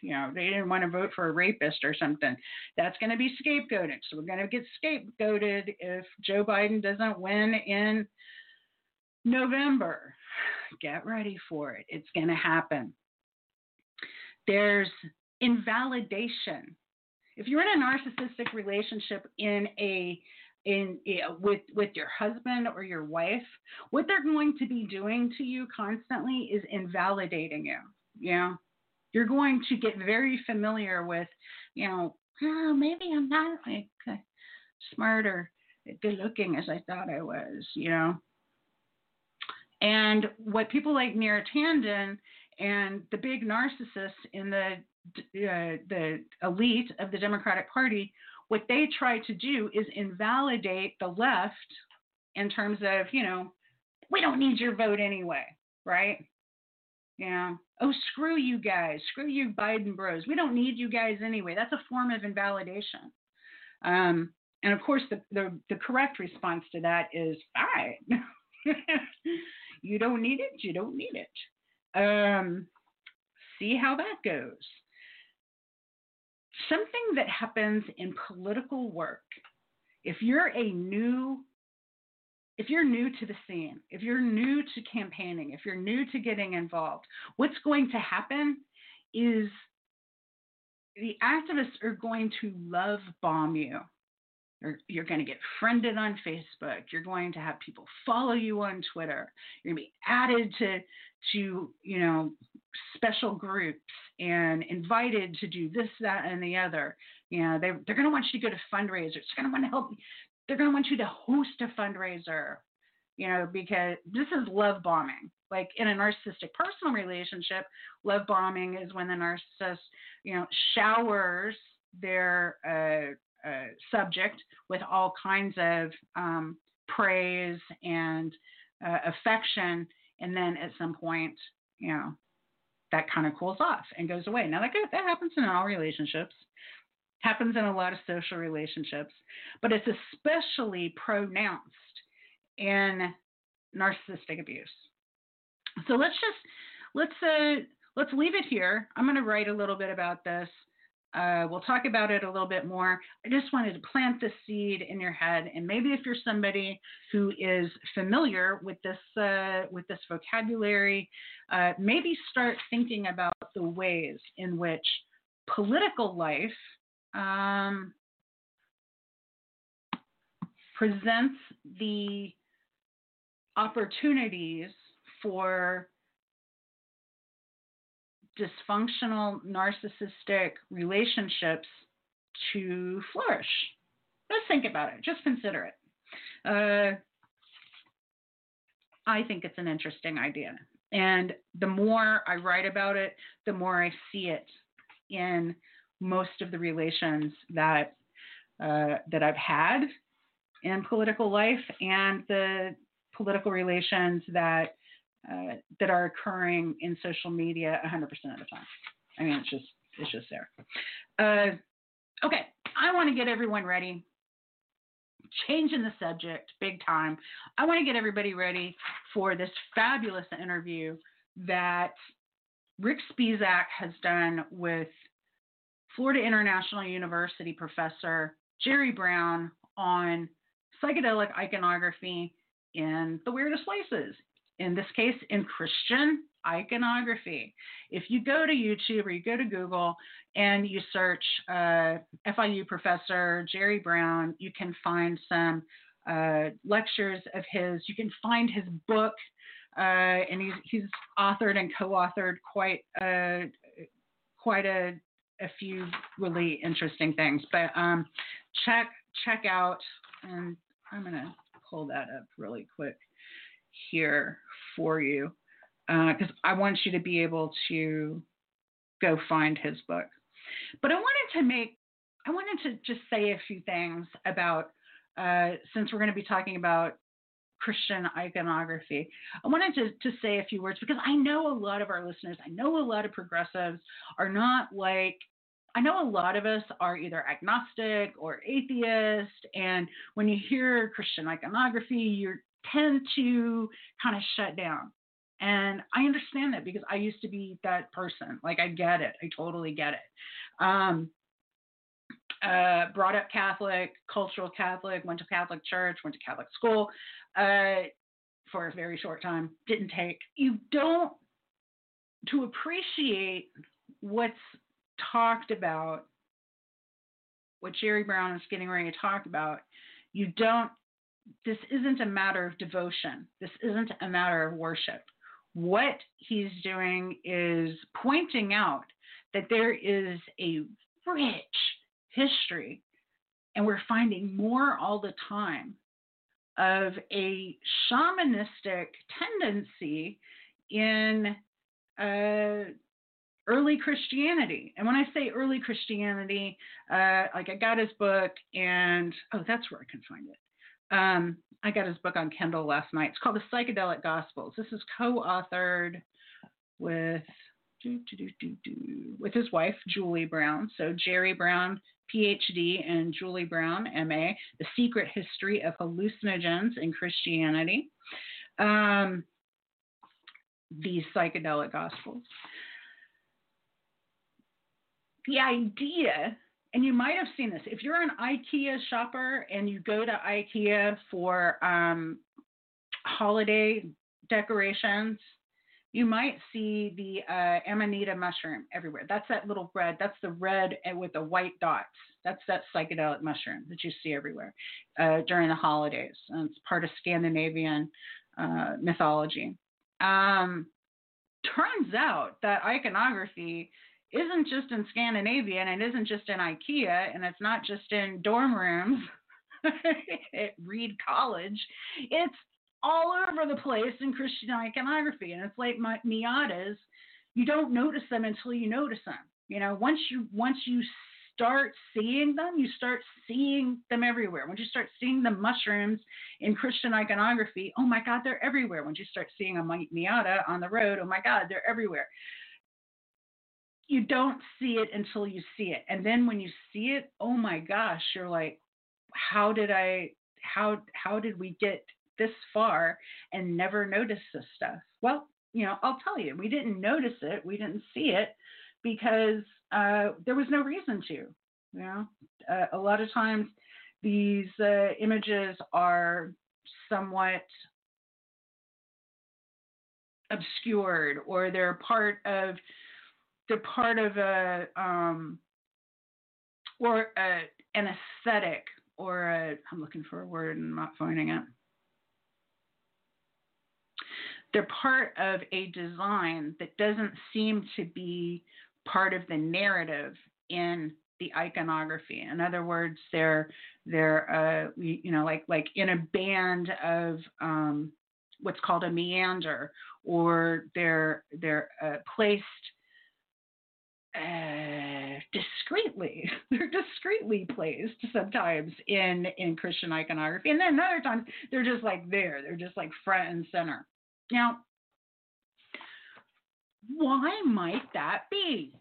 you know, they didn't want to vote for a rapist or something. That's going to be scapegoated. So we're going to get scapegoated if Joe Biden doesn't win in November. Get ready for it. It's going to happen. There's invalidation. If you're in a narcissistic relationship in a in with with your husband or your wife, what they're going to be doing to you constantly is invalidating you. You know, you're going to get very familiar with, you know, oh, maybe I'm not like smart or good looking as I thought I was. You know, and what people like Neera Tanden and the big narcissists in the uh, the elite of the Democratic Party what they try to do is invalidate the left in terms of, you know, we don't need your vote anyway, right? Yeah. Oh, screw you guys. Screw you, Biden bros. We don't need you guys anyway. That's a form of invalidation. Um, and of course, the, the, the correct response to that is fine. you don't need it. You don't need it. Um, see how that goes something that happens in political work. If you're a new if you're new to the scene, if you're new to campaigning, if you're new to getting involved, what's going to happen is the activists are going to love bomb you. You're, you're going to get friended on Facebook. You're going to have people follow you on Twitter. You're going to be added to to you know special groups and invited to do this, that, and the other. You know, they they're going to want you to go to fundraisers. They're going to want to help. They're going to want you to host a fundraiser. You know, because this is love bombing. Like in a narcissistic personal relationship, love bombing is when the narcissist, you know, showers their uh, subject with all kinds of um, praise and uh, affection and then at some point, you know, that kind of cools off and goes away. Now that that happens in all relationships, happens in a lot of social relationships, but it's especially pronounced in narcissistic abuse. So let's just let's uh, let's leave it here. I'm going to write a little bit about this uh, we'll talk about it a little bit more. I just wanted to plant the seed in your head, and maybe if you're somebody who is familiar with this uh, with this vocabulary, uh, maybe start thinking about the ways in which political life um, presents the opportunities for dysfunctional narcissistic relationships to flourish. Just think about it. Just consider it. Uh, I think it's an interesting idea. And the more I write about it, the more I see it in most of the relations that uh, that I've had in political life and the political relations that uh, that are occurring in social media 100% of the time. I mean, it's just it's just there. Uh, okay, I want to get everyone ready. Changing the subject big time. I want to get everybody ready for this fabulous interview that Rick Spisak has done with Florida International University professor Jerry Brown on psychedelic iconography in the weirdest places. In this case, in Christian iconography. If you go to YouTube or you go to Google and you search uh, FIU professor Jerry Brown, you can find some uh, lectures of his. You can find his book, uh, and he's he's authored and co-authored quite a quite a a few really interesting things. But um, check check out, and I'm gonna pull that up really quick here for you because uh, I want you to be able to go find his book. But I wanted to make, I wanted to just say a few things about, uh, since we're going to be talking about Christian iconography, I wanted to, to say a few words because I know a lot of our listeners, I know a lot of progressives are not like, I know a lot of us are either agnostic or atheist. And when you hear Christian iconography, you tend to kind of shut down. And I understand that because I used to be that person. Like I get it. I totally get it. Um, uh, brought up Catholic, cultural Catholic, went to Catholic church, went to Catholic school uh, for a very short time. Didn't take. You don't to appreciate what's talked about, what Jerry Brown is getting ready to talk about. You don't. This isn't a matter of devotion. This isn't a matter of worship what he's doing is pointing out that there is a rich history, and we're finding more all the time, of a shamanistic tendency in uh, early Christianity. And when I say early Christianity, uh, like I got his book, and oh, that's where I can find it. Um, I got his book on Kindle last night. It's called The Psychedelic Gospels. This is co-authored with with his wife Julie Brown. So Jerry Brown, PhD, and Julie Brown, MA. The Secret History of Hallucinogens in Christianity. Um, the Psychedelic Gospels. The idea and you might have seen this if you're an IKEA shopper and you go to IKEA for um, holiday decorations, you might see the uh, amanita mushroom everywhere. That's that little red. That's the red with the white dots. That's that psychedelic mushroom that you see everywhere uh, during the holidays. And it's part of Scandinavian uh, mythology. Um, turns out that iconography isn't just in Scandinavia and it isn't just in IKEA and it's not just in dorm rooms at Reed College. It's all over the place in Christian iconography. And it's like my Miatas, you don't notice them until you notice them. You know, once you once you start seeing them, you start seeing them everywhere. Once you start seeing the mushrooms in Christian iconography, oh my God, they're everywhere. Once you start seeing a Miata on the road, oh my God, they're everywhere you don't see it until you see it. And then when you see it, oh my gosh, you're like, how did I how how did we get this far and never notice this stuff? Well, you know, I'll tell you, we didn't notice it, we didn't see it because uh, there was no reason to. You know, uh, a lot of times these uh, images are somewhat obscured or they're part of they're part of a um, or a, an aesthetic or a I'm looking for a word and I'm not finding it. They're part of a design that doesn't seem to be part of the narrative in the iconography. In other words, they're they're uh, you know like like in a band of um, what's called a meander, or they're they're uh, placed uh, discreetly. They're discreetly placed sometimes in in Christian iconography, and then other times they're just like there. They're just like front and center. Now, why might that be?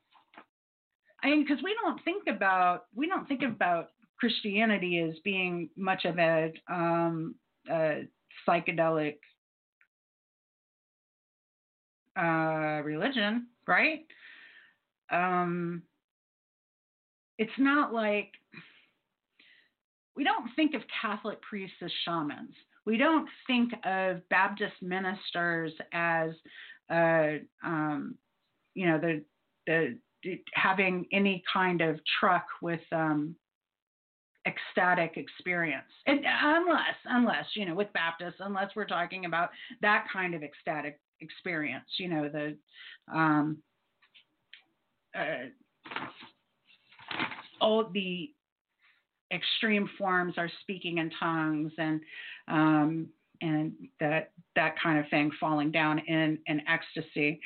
I mean, because we don't think about we don't think about Christianity as being much of a, um, a psychedelic uh, religion, right? Um, it's not like we don't think of Catholic priests as shamans. We don't think of Baptist ministers as, uh, um, you know, the the having any kind of truck with um, ecstatic experience, and unless unless you know with Baptists, unless we're talking about that kind of ecstatic experience, you know, the um, all the extreme forms are speaking in tongues and um, and that that kind of thing falling down in in ecstasy.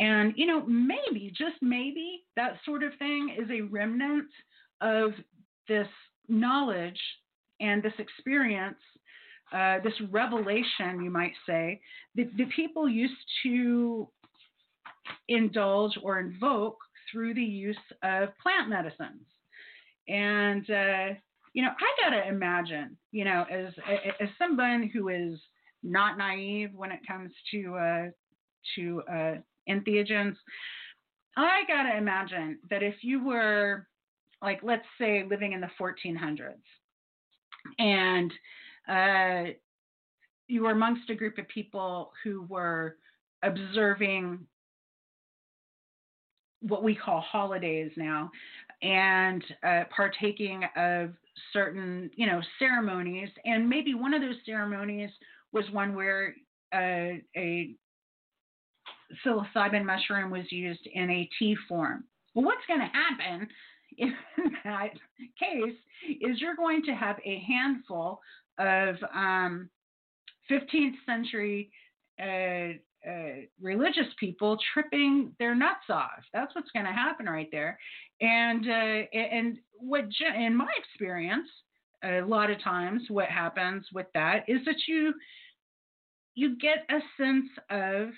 And you know maybe just maybe that sort of thing is a remnant of this knowledge and this experience uh, this revelation you might say that the people used to indulge or invoke through the use of plant medicines. And uh, you know, I gotta imagine, you know, as as someone who is not naive when it comes to uh, to uh, entheogens, I gotta imagine that if you were, like, let's say, living in the 1400s, and uh, you were amongst a group of people who were observing what we call holidays now and uh, partaking of certain, you know, ceremonies. And maybe one of those ceremonies was one where uh, a psilocybin mushroom was used in a tea form. Well, what's going to happen in that case is you're going to have a handful of um, 15th century uh, uh, religious people tripping their nuts off. That's what's going to happen right there. And uh, and what in my experience, a lot of times what happens with that is that you you get a sense of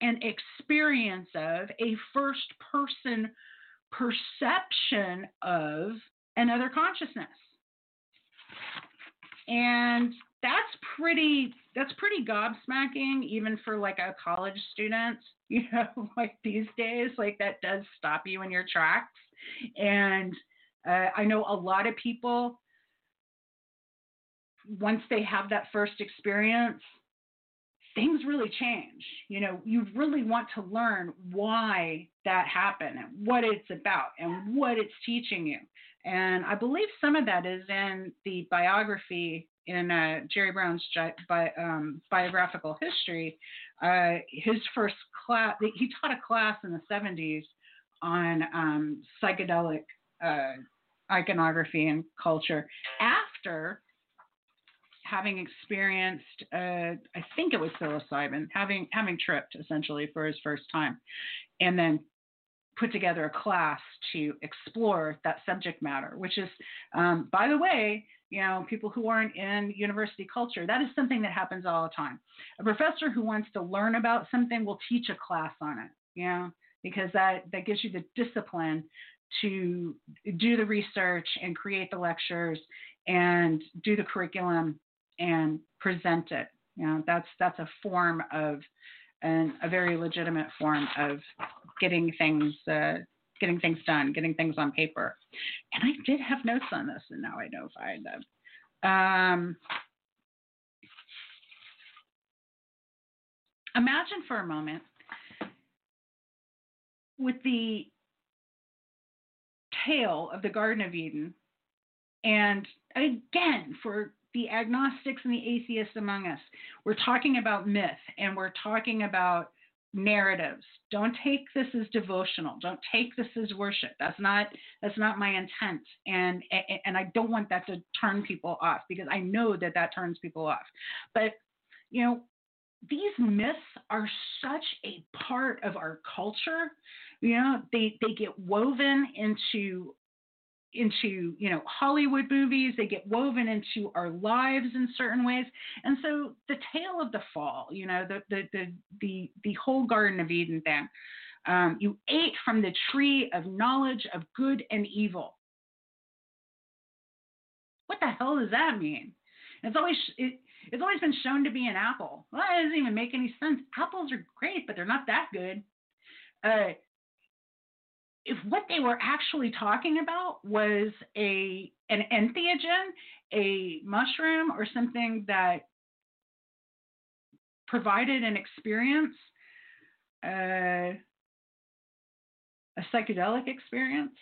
an experience of a first person perception of another consciousness. And that's pretty that's pretty gobsmacking even for like a college student you know like these days like that does stop you in your tracks. And uh, i know a lot of people once they have that first experience things really change. You know you really want to learn why that happened and what it's about and what it's teaching you. And i believe some of that is in the biography in uh, Jerry Brown's bi- um, biographical history, uh, his first class, he taught a class in the 70s on um, psychedelic uh, iconography and culture after having experienced, uh, I think it was psilocybin, having having tripped essentially for his first time, and then put together a class to explore that subject matter, which is, um, by the way, you know, people who aren't in university culture. That is something that happens all the time. A professor who wants to learn about something will teach a class on it, you know, because that, that gives you the discipline to do the research and create the lectures and do the curriculum and present it. You know, that's that's a form of and a very legitimate form of getting things uh, getting things done, getting things on paper. And I did have notes on this, and now I know if I had them. Um, imagine for a moment with the tale of the Garden of Eden, and again, for the agnostics and the atheists among us, we're talking about myth and we're talking about narratives. Don't take this as devotional. Don't take this as worship. That's not that's not my intent. And and I don't want that to turn people off because I know that that turns people off. But you know, these myths are such a part of our culture. You know, they they get woven into into you know Hollywood movies. They get woven into our lives in certain ways. And so the tale of the fall, you know, the the the the, the whole Garden of Eden thing. Um, you ate from the tree of knowledge of good and evil. What the hell does that mean? It's always it, it's always been shown to be an apple. Well, that doesn't even make any sense. Apples are great, but they're not that good. Uh, if what they were actually talking about was a an entheogen, a mushroom, or something that provided an experience, uh, a psychedelic experience,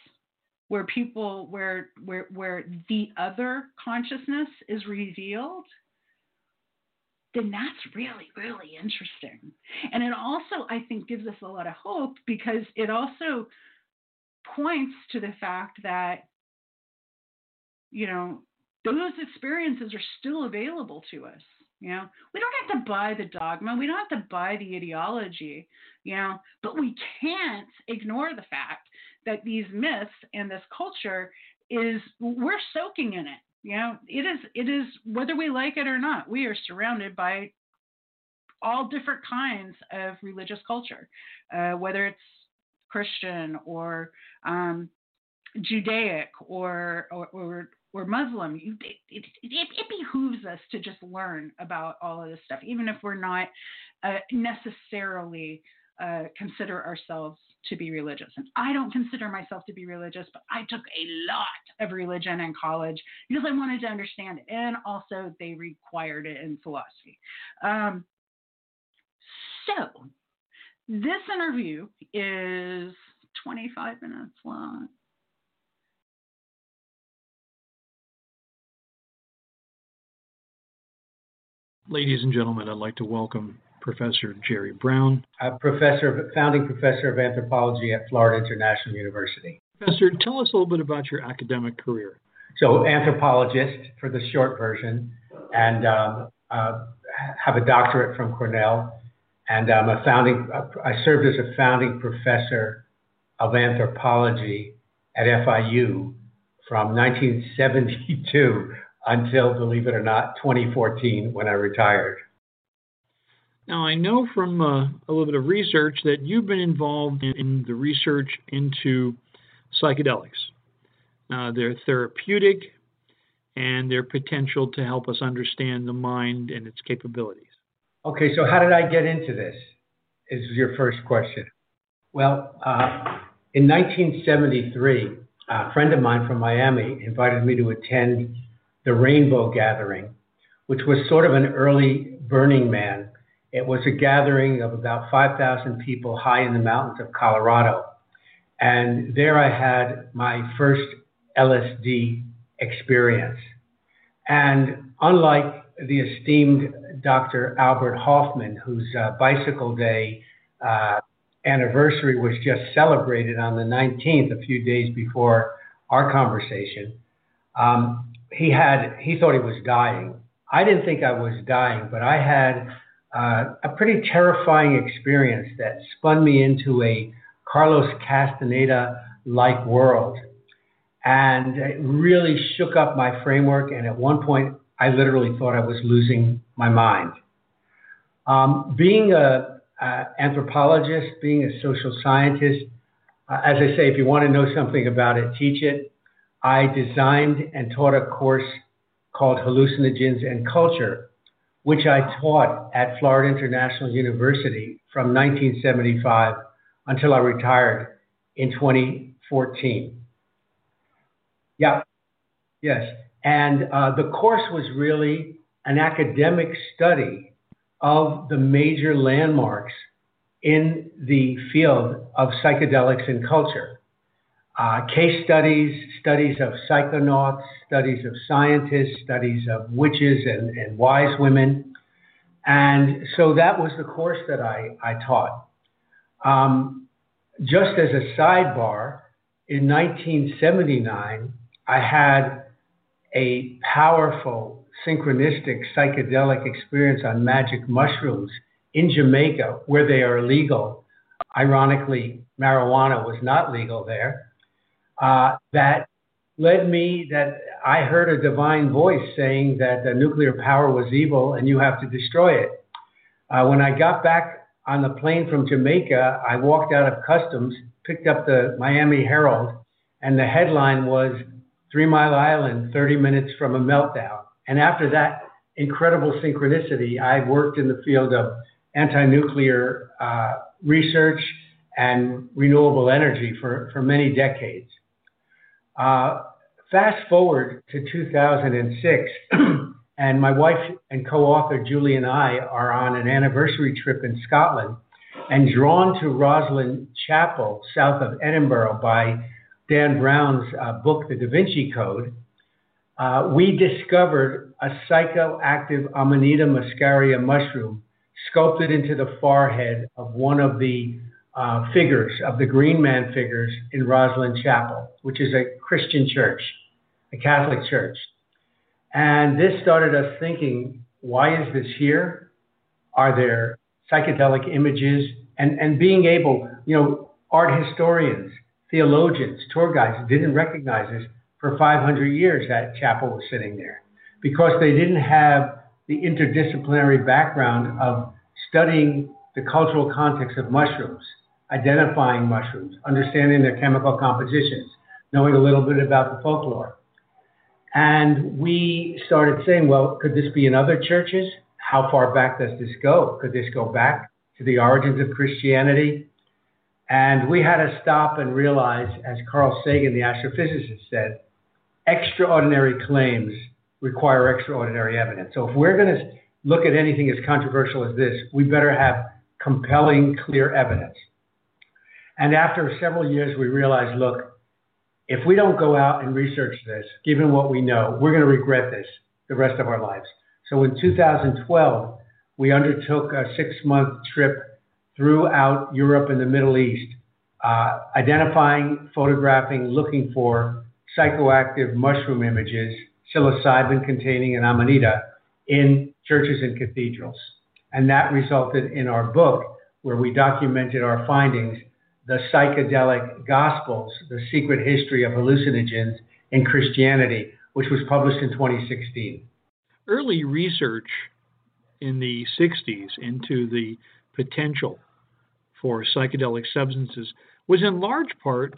where people where where where the other consciousness is revealed then that's really really interesting. And it also i think gives us a lot of hope because it also points to the fact that you know those experiences are still available to us you know? We don't have to buy the dogma. We don't have to buy the ideology you know? But we can't ignore the fact that these myths and this culture is we're soaking in it. You know, it is it is whether we like it or not, we are surrounded by all different kinds of religious culture, uh, whether it's Christian or um, Judaic or or, or or Muslim, you, it, it, it, behooves us to just learn about all of this stuff, even if we're not uh, necessarily uh, consider ourselves to be religious. And I don't consider myself to be religious, but I took a lot of religion in college because I wanted to understand it. And also, they required it in philosophy. Um, so, this interview is 25 minutes long. Ladies and gentlemen, I'd like to welcome Professor Jerry Brown. A professor, founding professor of anthropology at Florida International University. Professor, tell us a little bit about your academic career. So, anthropologist for the short version, and um, uh, have a doctorate from Cornell. And I'm a founding, I served as a founding professor of anthropology at FIU from 1972 until, believe it or not, 2014 when I retired. Now, I know from uh, a little bit of research that you've been involved in, in the research into psychedelics, uh, their therapeutic, and their potential to help us understand the mind and its capabilities. Okay, so how did I get into this? Is your first question. Well, uh, in 1973, a friend of mine from Miami invited me to attend the Rainbow Gathering, which was sort of an early Burning Man it was a gathering of about 5,000 people high in the mountains of Colorado. And there I had my first LSD experience. And unlike the esteemed Dr. Albert Hofmann, whose uh, Bicycle Day uh, anniversary was just celebrated on the 19th, a few days before our conversation, um, he had he thought he was dying. I didn't think I was dying, but I had uh, a pretty terrifying experience that spun me into a Carlos Castaneda like world. And it really shook up my framework. And at one point, I literally thought I was losing my mind. Um, being an anthropologist, being a social scientist, uh, as I say, if you want to know something about it, teach it. I designed and taught a course called Hallucinogens and Culture, which I taught at Florida International University from 1975 until I retired in 2014. Yeah, yes. And uh, the course was really an academic study of the major landmarks in the field of psychedelics and culture. Uh, case studies, studies of psychonauts, studies of scientists, studies of witches and, and wise women. And so that was the course that I, I taught. Um, just as a sidebar, in 1979, I had a powerful synchronistic psychedelic experience on magic mushrooms in Jamaica, where they are legal. Ironically, marijuana was not legal there. Uh, that led me that I heard a divine voice saying that the nuclear power was evil and you have to destroy it. Uh, when I got back on the plane from Jamaica, I walked out of customs, picked up the Miami Herald, and the headline was Three Mile Island, 30 minutes from a meltdown. And after that incredible synchronicity, I worked in the field of anti nuclear uh, research and renewable energy for, for many decades. Uh, fast forward to 2006, and my wife and co author Julie and I are on an anniversary trip in Scotland and drawn to Rosslyn Chapel, south of Edinburgh, by Dan Brown's uh, book, The Da Vinci Code. Uh, we discovered a psychoactive Amanita muscaria mushroom sculpted into the forehead of one of the uh, figures, of the Green Man figures in Rosslyn Chapel, which is a Christian church, a Catholic church. And this started us thinking, why is this here? Are there psychedelic images? And, and being able, you know, art historians, theologians, tour guides didn't recognize this for 500 years that chapel was sitting there because they didn't have the interdisciplinary background of studying the cultural context of mushrooms, identifying mushrooms, understanding their chemical compositions, knowing a little bit about the folklore. And we started saying, well, could this be in other churches? How far back does this go? Could this go back to the origins of Christianity? And we had to stop and realize, as Carl Sagan, the astrophysicist, said, extraordinary claims require extraordinary evidence. So if we're going to look at anything as controversial as this, we better have compelling, clear evidence. And after several years, we realized look, if we don't go out and research this, given what we know, we're going to regret this the rest of our lives. So in 2012, we undertook a six month trip throughout Europe and the Middle East, uh, identifying, photographing, looking for psychoactive mushroom images, psilocybin containing and amanita in churches and cathedrals. And that resulted in our book, where we documented our findings, The Psychedelic Gospels, The Secret History of Hallucinogens in Christianity, which was published in 2016. Early research in the 60s into the potential for psychedelic substances was in large part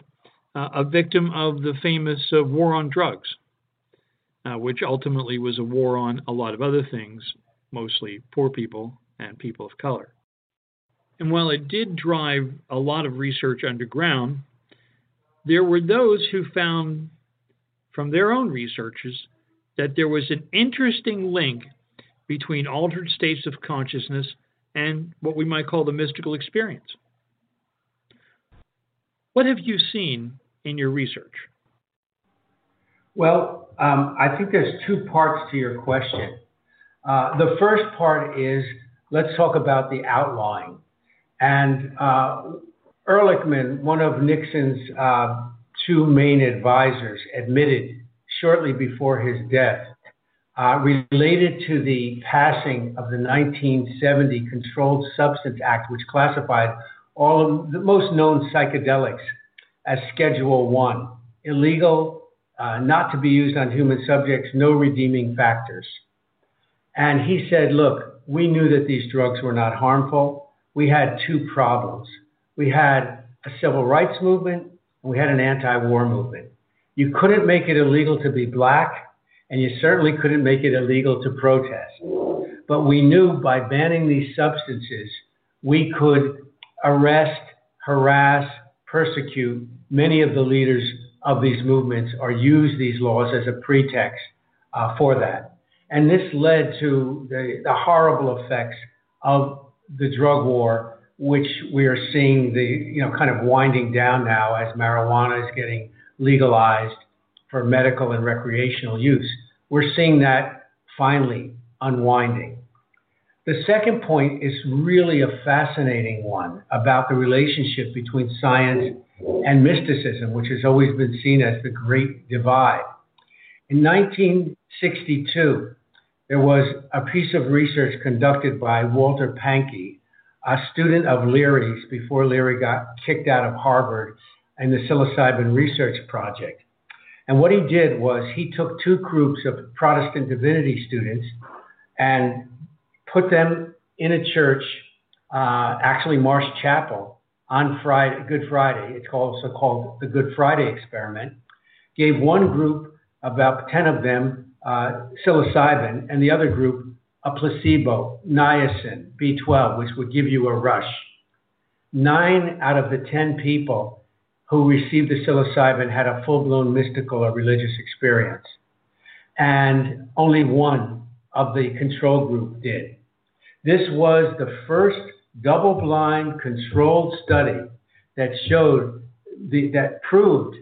uh, a victim of the famous uh, war on drugs, uh, which ultimately was a war on a lot of other things, mostly poor people and people of color. And while it did drive a lot of research underground, there were those who found from their own researches that there was an interesting link between altered states of consciousness and what we might call the mystical experience. What have you seen in your research? Well, um, I think there's two parts to your question. Uh, the first part is let's talk about the outline. And uh, Ehrlichman, one of Nixon's uh, two main advisors, admitted shortly before his death, related to the passing of the 1970 Controlled Substance Act, which classified all of the most known psychedelics as Schedule 1, illegal, uh, not to be used on human subjects, no redeeming factors. And he said, look, we knew that these drugs were not harmful. We had two problems. We had a civil rights movement and we had an anti-war movement. You couldn't make it illegal to be black and you certainly couldn't make it illegal to protest. But we knew by banning these substances, we could arrest, harass, persecute many of the leaders of these movements or use these laws as a pretext uh, for that. And this led to the, the horrible effects of the drug war, which we are seeing the, you know, kind of winding down now as marijuana is getting legalized for medical and recreational use. We're seeing that finally unwinding. The second point is really a fascinating one about the relationship between science and mysticism, which has always been seen as the great divide. In 1962, there was a piece of research conducted by Walter Pahnke, a student of Leary's before Leary got kicked out of Harvard and the psilocybin research project. And what he did was he took two groups of Protestant divinity students and put them in a church, uh, actually Marsh Chapel, on Friday, Good Friday. It's also called the Good Friday experiment. Gave one group, about 10 of them, uh, psilocybin, and the other group a placebo, niacin, B12, which would give you a rush. Nine out of the 10 people who received the psilocybin had a full blown mystical or religious experience. And only one of the control group did. This was the first double blind controlled study that showed the, that proved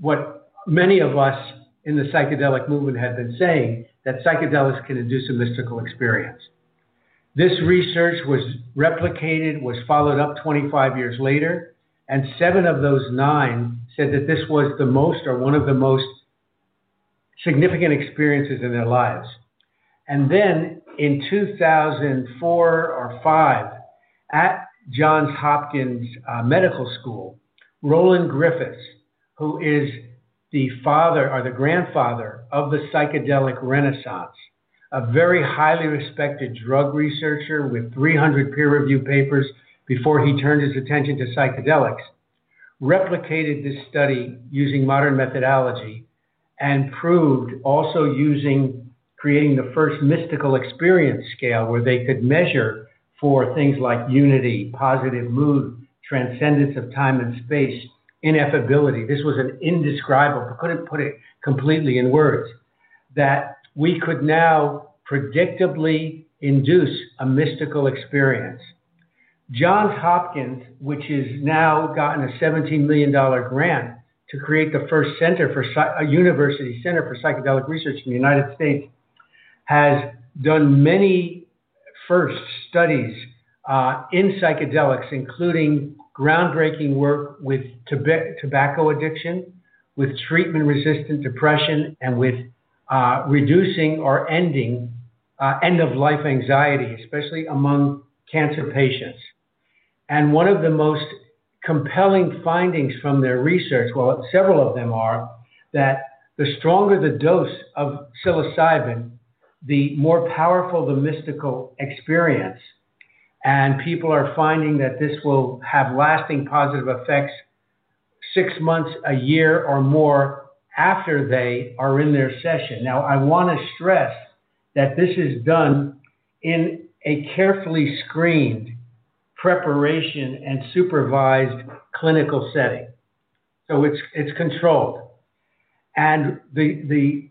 what many of us in the psychedelic movement have been saying that psychedelics can induce a mystical experience. This research was replicated, was followed up 25 years later, and seven of those nine said that this was the most or one of the most significant experiences in their lives. And then in 2004 or 5, at Johns Hopkins uh, Medical School, Roland Griffiths, who is the father or the grandfather of the psychedelic renaissance, a very highly respected drug researcher with 300 peer reviewed papers before he turned his attention to psychedelics, replicated this study using modern methodology and proved also using creating the first mystical experience scale where they could measure for things like unity, positive mood, transcendence of time and space, ineffability. This was an indescribable, couldn't put it completely in words, that we could now predictably induce a mystical experience. Johns Hopkins, which has now gotten a $17 million grant to create the first center for a university center for psychedelic research in the United States, has done many first studies uh, in psychedelics, including groundbreaking work with tobacco addiction, with treatment resistant depression, and with uh, reducing or ending uh, end of life anxiety, especially among cancer patients. And one of the most compelling findings from their research, well, several of them are that the stronger the dose of psilocybin, the more powerful the mystical experience. And people are finding that this will have lasting positive effects six months, a year, or more after they are in their session. Now, I want to stress that this is done in a carefully screened preparation and supervised clinical setting. So it's, it's controlled. And the, the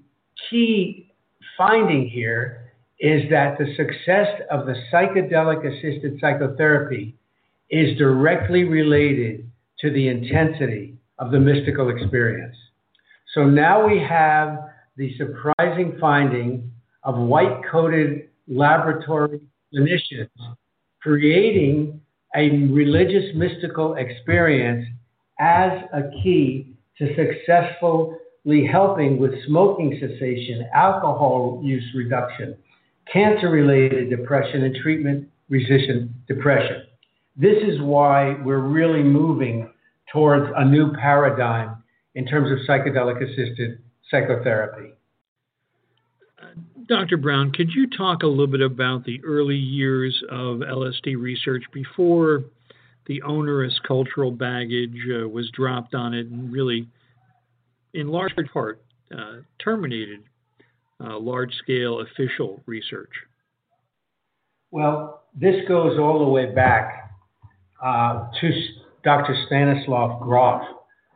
key finding here is that the success of the psychedelic assisted psychotherapy is directly related to the intensity of the mystical experience. So now we have the surprising finding of white coated laboratory clinicians creating a religious mystical experience as a key to successfully helping with smoking cessation, alcohol use reduction, cancer related depression, and treatment resistant depression. This is why we're really moving towards a new paradigm in terms of psychedelic assisted psychotherapy. Dr. Brown, could you talk a little bit about the early years of LSD research before the onerous cultural baggage uh, was dropped on it and really, in large part, uh, terminated uh, large scale official research? Well, this goes all the way back uh, to Dr. Stanislav Grof,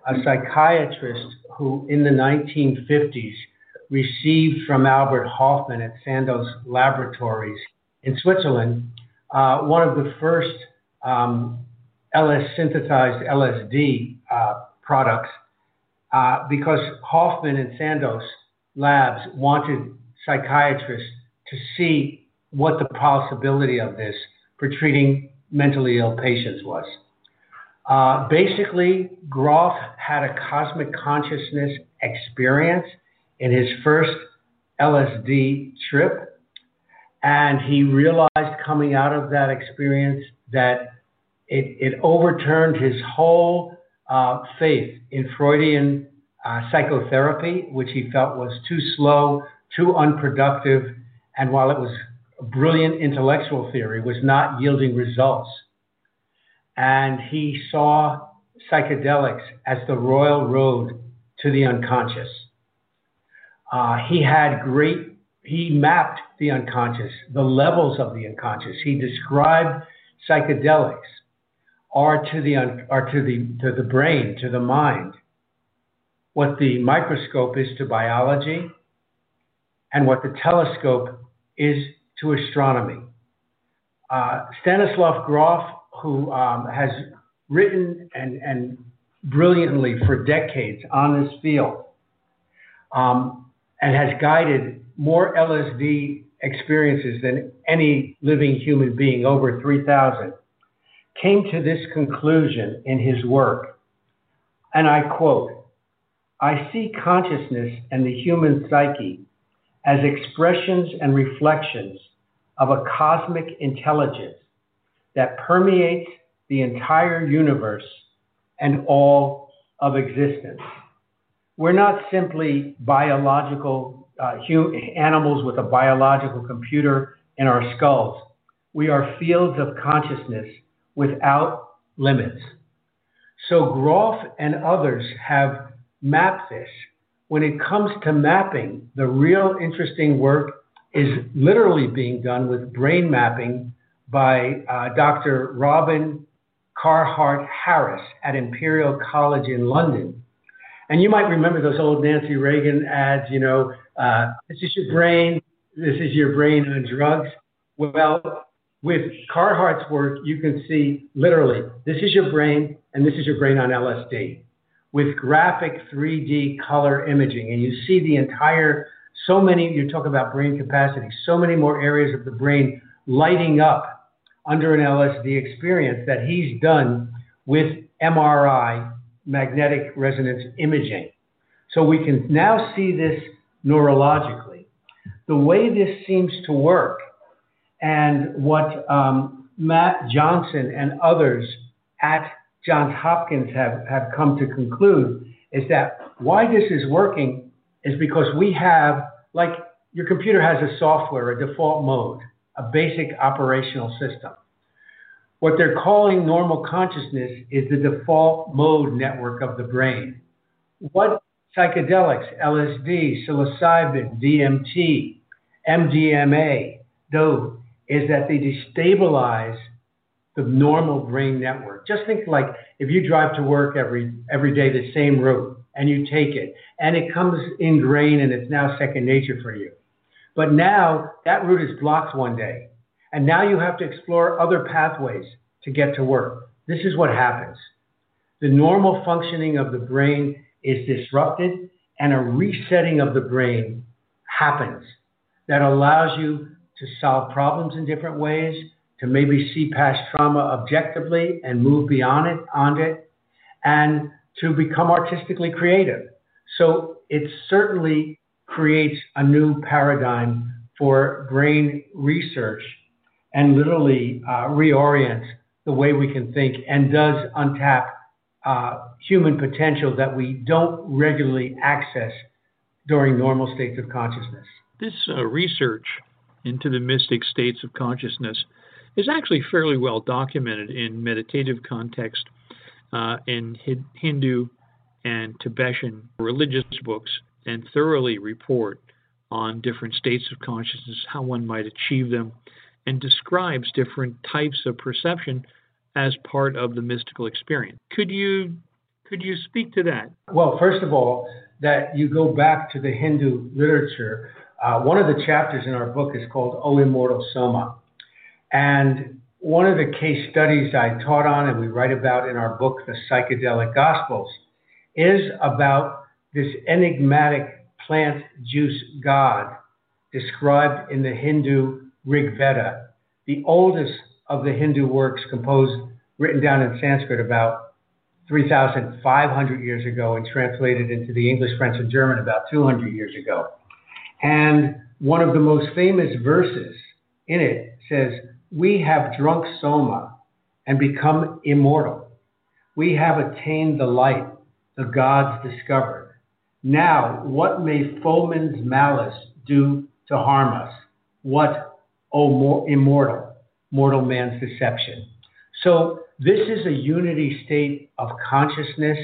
a psychiatrist who, in the 1950s, received from Albert Hofmann at Sandoz Laboratories in Switzerland uh, one of the first um, LS synthesized LSD uh, products uh, because Hofmann and Sandoz labs wanted psychiatrists to see what the possibility of this for treating mentally ill patients was. Basically, Grof had a cosmic consciousness experience in his first LSD trip, and he realized coming out of that experience that it, it overturned his whole uh, faith in Freudian uh, psychotherapy, which he felt was too slow, too unproductive, and while it was a brilliant intellectual theory, was not yielding results. And he saw psychedelics as the royal road to the unconscious. Uh, he had great, he mapped the unconscious, the levels of the unconscious. He described psychedelics are to the, are to the, to the brain, to the mind, what the microscope is to biology, and what the telescope is to astronomy. Uh, Stanislav Grof, who um, has written and, and brilliantly for decades on this field, um, and has guided more LSD experiences than any living human being, over 3,000, came to this conclusion in his work. And I quote I see consciousness and the human psyche as expressions and reflections of a cosmic intelligence that permeates the entire universe and all of existence. We're not simply biological uh, animals with a biological computer in our skulls. We are fields of consciousness without limits. So Grof and others have mapped this. When it comes to mapping, the real interesting work is literally being done with brain mapping by uh, Dr. Robin Carhart Harris at Imperial College in London. And you might remember those old Nancy Reagan ads, you know, uh, this is your brain, this is your brain on drugs. Well, with Carhart's work, you can see literally, this is your brain and this is your brain on LSD with graphic 3D color imaging. And you see the entire, so many, you talk about brain capacity, so many more areas of the brain lighting up under an LSD experience that he's done with MRI magnetic resonance imaging. So we can now see this neurologically. The way this seems to work, and what um, Matt Johnson and others at Johns Hopkins have, have come to conclude is that why this is working is because we have, like your computer has a software, a default mode, a basic operational system. What they're calling normal consciousness is the default mode network of the brain. What psychedelics, LSD, psilocybin, DMT, MDMA do is that they destabilize the normal brain network. Just think like if you drive to work every every day the same route and you take it and it comes ingrained and it's now second nature for you. But now that route is blocked one day and now you have to explore other pathways to get to work. This is what happens. The normal functioning of the brain is disrupted, and a resetting of the brain happens that allows you to solve problems in different ways, to maybe see past trauma objectively and move beyond it, on it, and to become artistically creative. So it certainly creates a new paradigm for brain research and literally uh, reorients the way we can think and does untap uh, human potential that we don't regularly access during normal states of consciousness. This uh, research into the mystic states of consciousness is actually fairly well documented in meditative context uh, in Hindu and Tibetan religious books and thoroughly report on different states of consciousness, how one might achieve them, and describes different types of perception as part of the mystical experience. Could you could you speak to that? Well, first of all, that you go back to the Hindu literature. Uh, one of the chapters in our book is called O Immortal Soma. And one of the case studies I taught on and we write about in our book, The Psychedelic Gospels, is about this enigmatic plant juice god described in the Hindu Rig Veda, the oldest of the Hindu works composed, written down in Sanskrit about 3,500 years ago and translated into the English, French, and German about 200 years ago. And one of the most famous verses in it says, We have drunk Soma and become immortal. We have attained the light the gods discovered. Now, what may foeman's malice do to harm us? What, O immortal, mortal man's deception? So, this is a unity state of consciousness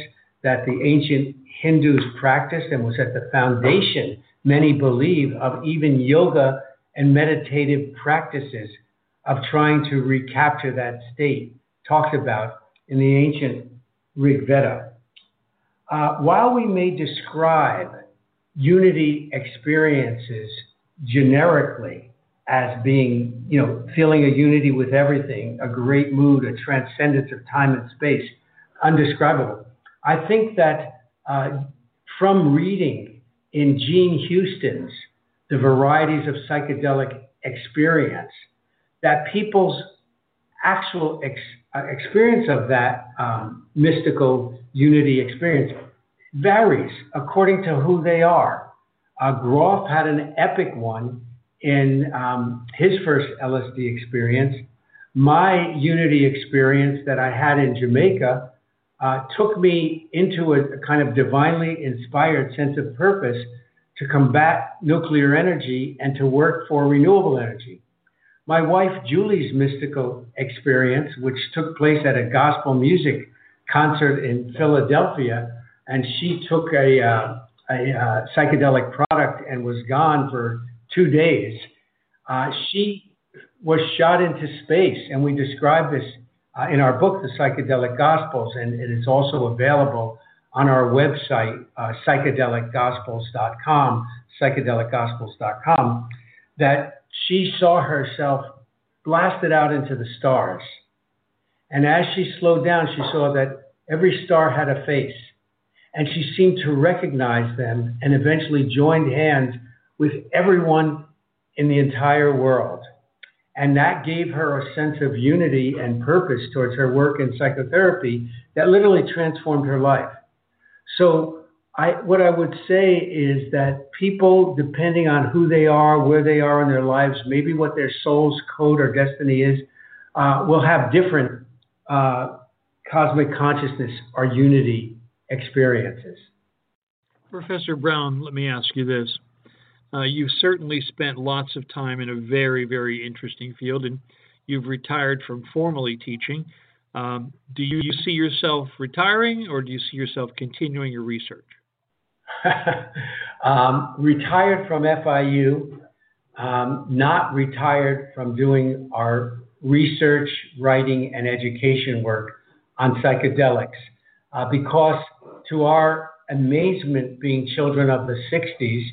that the ancient Hindus practiced and was at the foundation, many believe, of even yoga and meditative practices of trying to recapture that state talked about in the ancient Rig Veda. Uh, while we may describe unity experiences generically as being, you know, feeling a unity with everything, a great mood, a transcendence of time and space, undescribable. I think that uh, from reading in Jean Houston's The Varieties of Psychedelic Experience, that people's actual ex- uh, experience of that um, mystical unity experience varies according to who they are. Uh, Grof had an epic one in um, his first LSD experience. My unity experience that I had in Jamaica uh, took me into a, a kind of divinely inspired sense of purpose to combat nuclear energy and to work for renewable energy. My wife Julie's mystical experience, which took place at a gospel music concert in Philadelphia, and she took a, uh, a uh, psychedelic product and was gone for two days. Uh, she was shot into space, and we describe this uh, in our book, The Psychedelic Gospels, and it is also available on our website, uh, psychedelicgospels.com, psychedelicgospels.com, that she saw herself blasted out into the stars. And as she slowed down, she saw that every star had a face and she seemed to recognize them and eventually joined hands with everyone in the entire world. And that gave her a sense of unity and purpose towards her work in psychotherapy that literally transformed her life. So, I, what I would say is that people, depending on who they are, where they are in their lives, maybe what their soul's code or destiny is, uh, will have different uh, cosmic consciousness or unity experiences. Professor Brown, let me ask you this. Uh, you've certainly spent lots of time in a very, very interesting field, and you've retired from formally teaching. Um, do you, you, see yourself retiring, or do you see yourself continuing your research? um, retired from FIU, um, not retired from doing our research, writing, and education work on psychedelics, uh, because to our amazement, being children of the 60s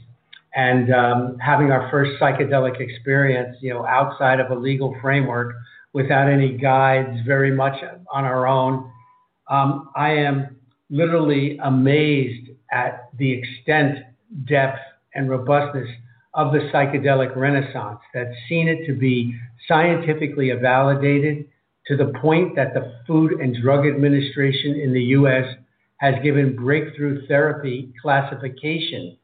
and um, having our first psychedelic experience, you know, outside of a legal framework, without any guides, very much on our own, um, I am literally amazed at the extent, depth, and robustness of the psychedelic renaissance that's seen it to be scientifically validated to the point that the Food and Drug Administration in the US has given breakthrough therapy classification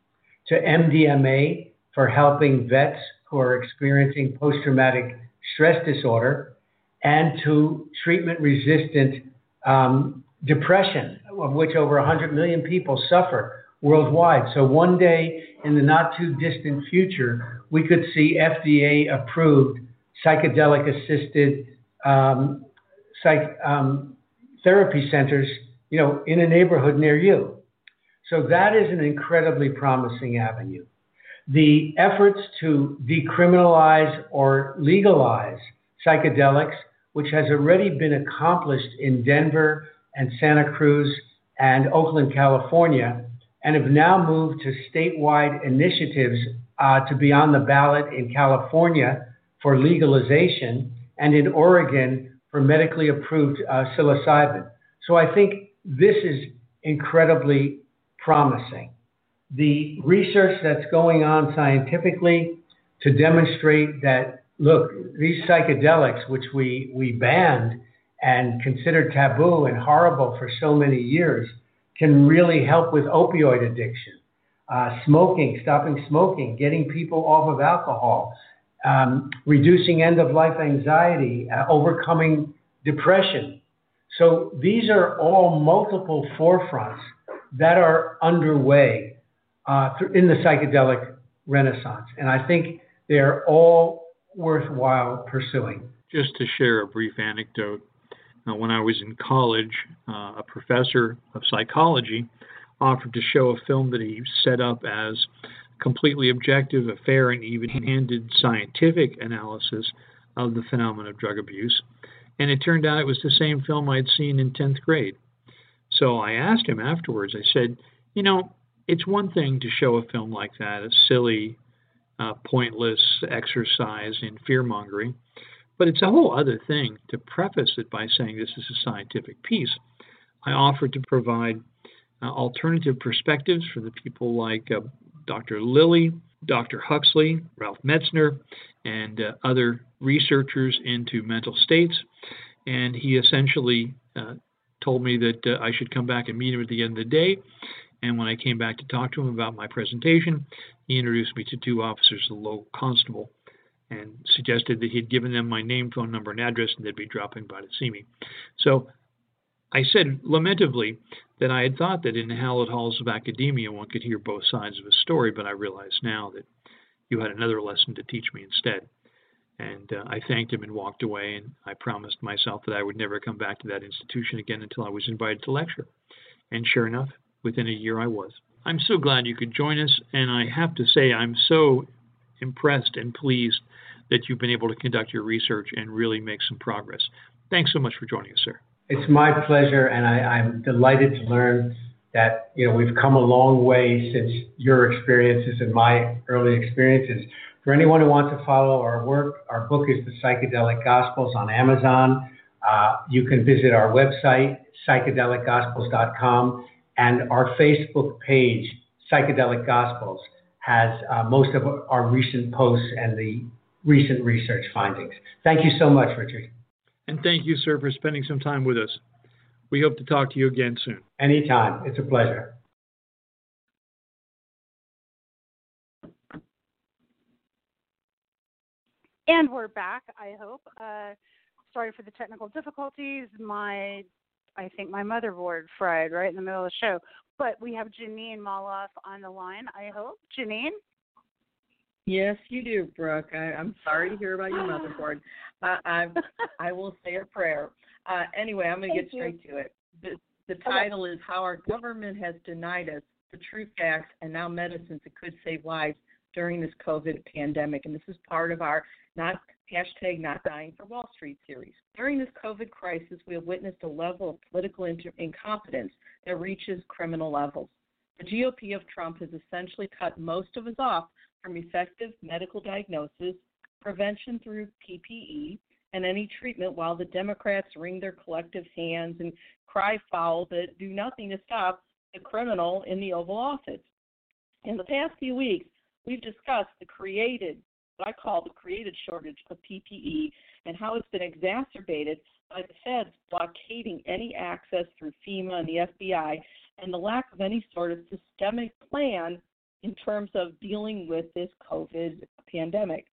to MDMA for helping vets who are experiencing post traumatic stress disorder and to treatment resistant um, depression, of which over 100 million people suffer worldwide. So, one day in the not too distant future, we could see FDA approved psychedelic assisted um, um, therapy centers in a neighborhood near you. So that is an incredibly promising avenue. The efforts to decriminalize or legalize psychedelics, which has already been accomplished in Denver and Santa Cruz and Oakland, California, and have now moved to statewide initiatives uh, to be on the ballot in California for legalization and in Oregon for medically approved uh, psilocybin. So I think this is incredibly promising. The research that's going on scientifically to demonstrate that look, these psychedelics, which we, we banned and considered taboo and horrible for so many years, can really help with opioid addiction, uh, smoking, stopping smoking, getting people off of alcohol, um, reducing end of life anxiety, uh, overcoming depression. So these are all multiple forefronts that are underway uh, in the psychedelic renaissance. And I think they're all worthwhile pursuing. Just to share a brief anecdote, uh, when I was in college, uh, a professor of psychology offered to show a film that he set up as completely objective, a fair, and even handed scientific analysis of the phenomenon of drug abuse. And it turned out it was the same film I'd seen in 10th grade. So I asked him afterwards, I said, you know, it's one thing to show a film like that, a silly, uh, pointless exercise in fear mongering, but it's a whole other thing to preface it by saying this is a scientific piece. I offered to provide uh, alternative perspectives for the people like uh, Dr. Lilly, Dr. Huxley, Ralph Metzner, and uh, other researchers into mental states. And he essentially uh, told me that uh, I should come back and meet him at the end of the day. And when I came back to talk to him about my presentation, he introduced me to two officers of the local constable and suggested that he'd given them my name, phone number, and address, and they'd be dropping by to see me. So I said lamentably that I had thought that in the hallowed halls of academia one could hear both sides of a story, but I realize now that you had another lesson to teach me instead. And uh, I thanked him and walked away, and I promised myself that I would never come back to that institution again until I was invited to lecture. And sure enough, within a year I was. I'm so glad you could join us, and I have to say I'm so impressed and pleased that you've been able to conduct your research and really make some progress. Thanks so much for joining us, sir. It's my pleasure, and I, I'm delighted to learn that you know we've come a long way since your experiences and my early experiences. For anyone who wants to follow our work, our book is The Psychedelic Gospels on Amazon. Uh, you can visit our website, psychedelicgospels.com, and our Facebook page, Psychedelic Gospels, has uh, most of our recent posts and the recent research findings. Thank you so much, Richard. And thank you, sir, for spending some time with us. We hope to talk to you again soon. Anytime. It's a pleasure. And we're back, I hope. Uh, sorry for the technical difficulties. My, I think my motherboard fried right in the middle of the show. But we have Jeanine Molloff on the line, I hope. Jeanine? Yes, you do, Brook. I, I'm sorry to hear about your motherboard. Uh, I I will say a prayer. Uh, anyway, I'm going to get straight you. to it. The, the title okay. is How Our Government Has Denied Us the True Facts and Now Medicines That Could Save Lives During This COVID Pandemic. And this is part of our not hashtag not dying for Wall Street series. During this COVID crisis, we have witnessed a level of political inter- incompetence that reaches criminal levels. The GOP of Trump has essentially cut most of us off from effective medical diagnosis, prevention through PPE, and any treatment while the Democrats wring their collective hands and cry foul that do nothing to stop the criminal in the Oval Office. In the past few weeks, we've discussed the created, what I call the created shortage of PPE, and how it's been exacerbated by the feds blockading any access through FEMA and the FBI, and the lack of any sort of systemic plan in terms of dealing with this COVID pandemic.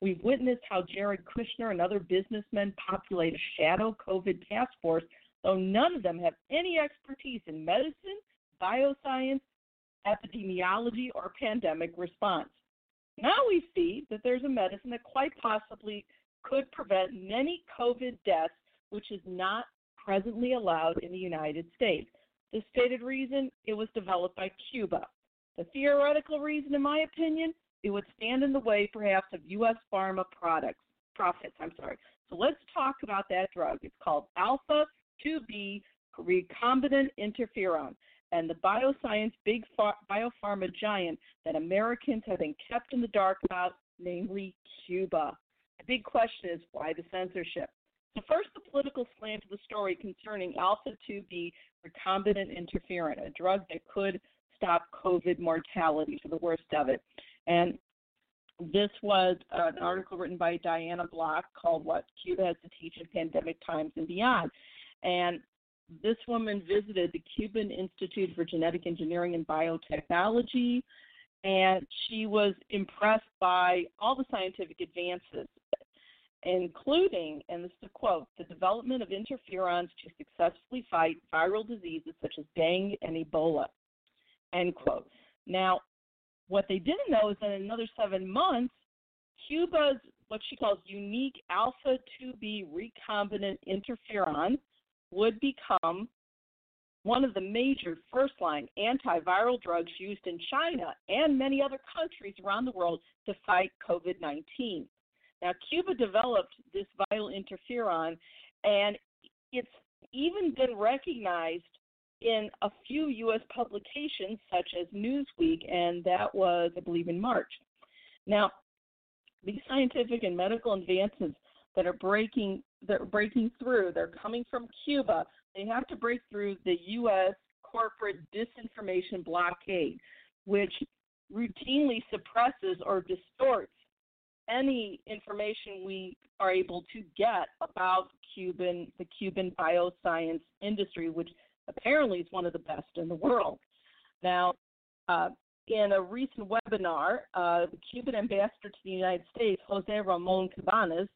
We've witnessed how Jared Kushner and other businessmen populate a shadow COVID task force, though none of them have any expertise in medicine, bioscience, epidemiology, or pandemic response. Now we see that there's a medicine that quite possibly could prevent many COVID deaths, which is not presently allowed in the United States. The stated reason it was developed by Cuba. The theoretical reason, in my opinion, it would stand in the way, perhaps, of U.S. pharma products profits. I'm sorry. So let's talk about that drug. It's called alpha 2B recombinant interferon, and the bioscience big biopharma giant that Americans have been kept in the dark about, namely Cuba. The big question is why the censorship? So first, the political slant of the story concerning alpha 2B recombinant interferon, a drug that could stop COVID mortality for the worst of it. And this was an article written by Diana Block called What Cuba Has to Teach in Pandemic Times and Beyond. And this woman visited the Cuban Institute for Genetic Engineering and Biotechnology, and she was impressed by all the scientific advances, including, and this is a quote, the development of interferons to successfully fight viral diseases such as dengue and Ebola, end quote. Now, what they didn't know is that in another seven months, Cuba's what she calls unique alpha 2B recombinant interferon would become one of the major first line antiviral drugs used in China and many other countries around the world to fight COVID 19. Now, Cuba developed this viral interferon, and it's even been recognized in a few U.S. publications such as Newsweek, and that was, I believe, in March. Now, these scientific and medical advancements that are breaking that are breaking through, they're coming from Cuba. They have to break through the U.S. corporate disinformation blockade, which routinely suppresses or distorts any information we are able to get about Cuban the Cuban bioscience industry, which apparently is one of the best in the world. Now, uh, in a recent webinar, uh, the Cuban ambassador to the United States, Jose Ramon Cabanas,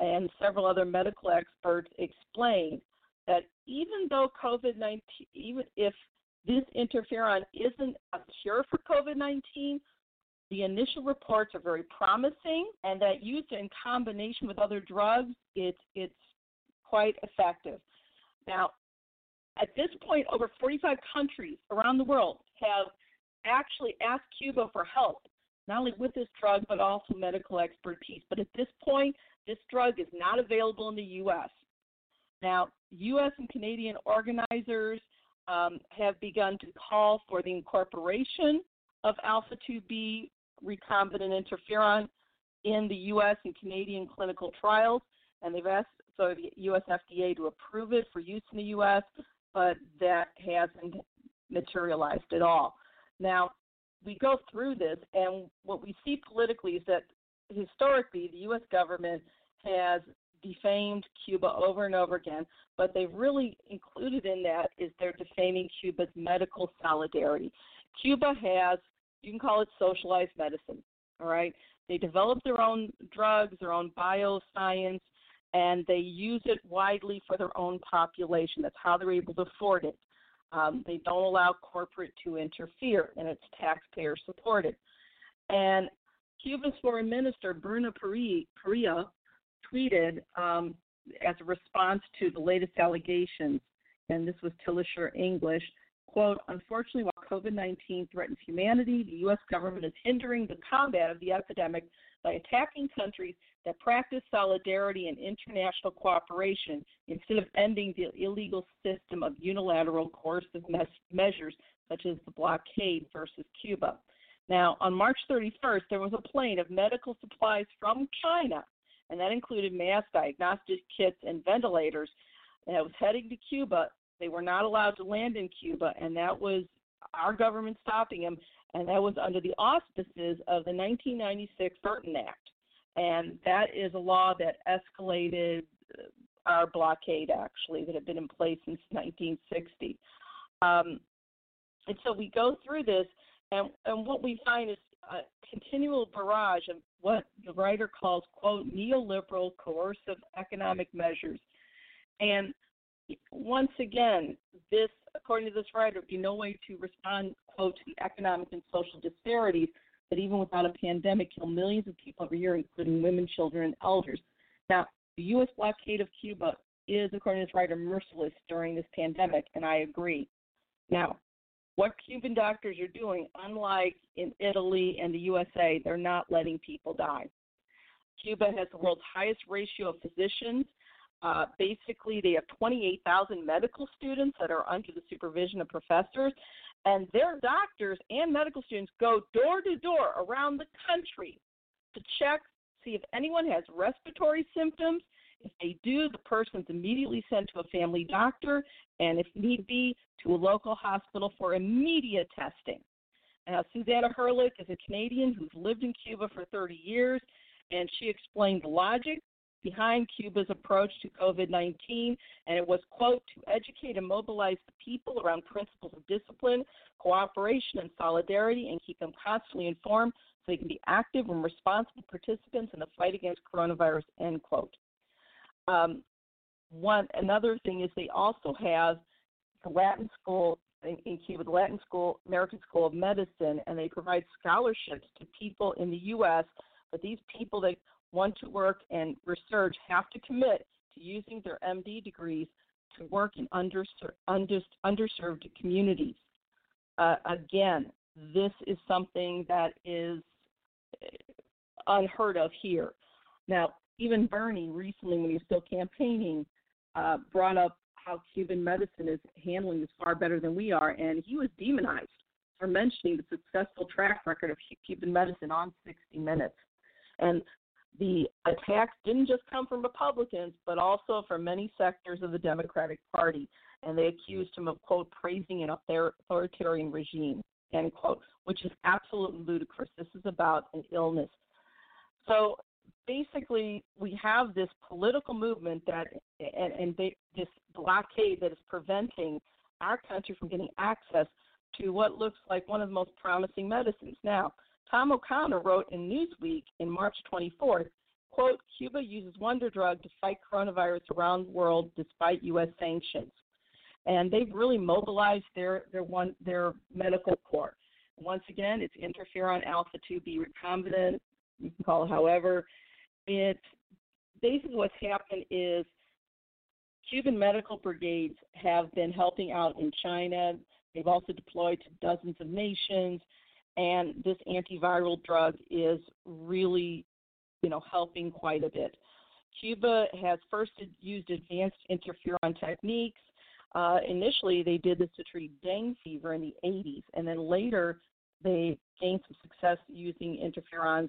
and several other medical experts explained that even though COVID 19, even if this interferon isn't a cure for COVID 19, the initial reports are very promising, and that used in combination with other drugs, it's, it's quite effective. Now, at this point, over 45 countries around the world have actually asked Cuba for help, not only with this drug, but also medical expertise. But at this point, this drug is not available in the U.S. Now, U.S. and Canadian organizers um, have begun to call for the incorporation of alpha 2B recombinant interferon in the U.S. and Canadian clinical trials, and they've asked so the U.S. FDA to approve it for use in the U.S but that hasn't materialized at all. Now, we go through this, and what we see politically is that historically the U.S. government has defamed Cuba over and over again, but they've really included in that is they're defaming Cuba's medical solidarity. Cuba has, you can call it socialized medicine, all right? They develop their own drugs, their own bioscience, and they use it widely for their own population. That's how they're able to afford it. Um, they don't allow corporate to interfere, and it's taxpayer supported. And Cuba's foreign minister, Bruno Parrilla, tweeted um, as a response to the latest allegations, and this was Tillisher English, quote, unfortunately, while COVID-19 threatens humanity, the U.S. government is hindering the combat of the epidemic by attacking countries that practice solidarity and international cooperation instead of ending the illegal system of unilateral coercive mes- measures such as the blockade versus Cuba. Now, on March 31st, there was a plane of medical supplies from China, and that included mass diagnostic kits and ventilators, that was heading to Cuba. They were not allowed to land in Cuba, and that was our government stopping them, and that was under the auspices of the 1996 Burton Act and that is a law that escalated uh, our blockade actually that had been in place since 1960. Um, and so we go through this, and, and what we find is a continual barrage of what the writer calls, quote, neoliberal coercive economic measures. And once again, this, according to this writer, would be no way to respond, quote, to the economic and social disparities that even without a pandemic kill millions of people every year, including women, children, and elders. Now, the U.S. blockade of Cuba is, according to this writer, merciless during this pandemic, and I agree. Now, what Cuban doctors are doing, unlike in Italy and the USA, they're not letting people die. Cuba has the world's highest ratio of physicians. Uh, basically, they have 28,000 medical students that are under the supervision of professors, and their doctors and medical students go door to door around the country to check, see if anyone has respiratory symptoms. If they do, the person's immediately sent to a family doctor and, if need be, to a local hospital for immediate testing. Uh, Susanna Hurlich is a Canadian who's lived in Cuba for 30 years, and she explained the logic behind Cuba's approach to COVID 19, and it was, quote, to educate and mobilize the people around principles of discipline, cooperation, and solidarity, and keep them constantly informed so they can be active and responsible participants in the fight against coronavirus, end quote. Um, one another thing is they also have the Latin School in, in Cuba, the Latin School, American School of Medicine, and they provide scholarships to people in the U.S. But these people that want to work and research have to commit to using their MD degrees to work in underserved communities. Uh, again, this is something that is uh, unheard of here. Now, even Bernie recently, when he was still campaigning, uh, brought up how Cuban medicine is handling this far better than we are, and he was demonized for mentioning the successful track record of Cuban medicine on 60 Minutes. And the attacks didn't just come from Republicans, but also from many sectors of the Democratic Party. And they accused him of, quote, praising an authoritarian regime, end quote, which is absolutely ludicrous. This is about an illness. So basically, we have this political movement that, and, and they, this blockade that is preventing our country from getting access to what looks like one of the most promising medicines. Now, Tom O'Connor wrote in Newsweek in March 24th, quote, Cuba uses wonder drug to fight coronavirus around the world despite U.S. sanctions. And they've really mobilized their, their, one, their medical corps. Once again, it's interferon alpha 2B recombinant, you can call it however. It basically what's happened is Cuban medical brigades have been helping out in China. They've also deployed to dozens of nations and this antiviral drug is really, you know, helping quite a bit. Cuba has first used advanced interferon techniques. Uh, initially, they did this to treat dengue fever in the 80s, and then later they gained some success using interferons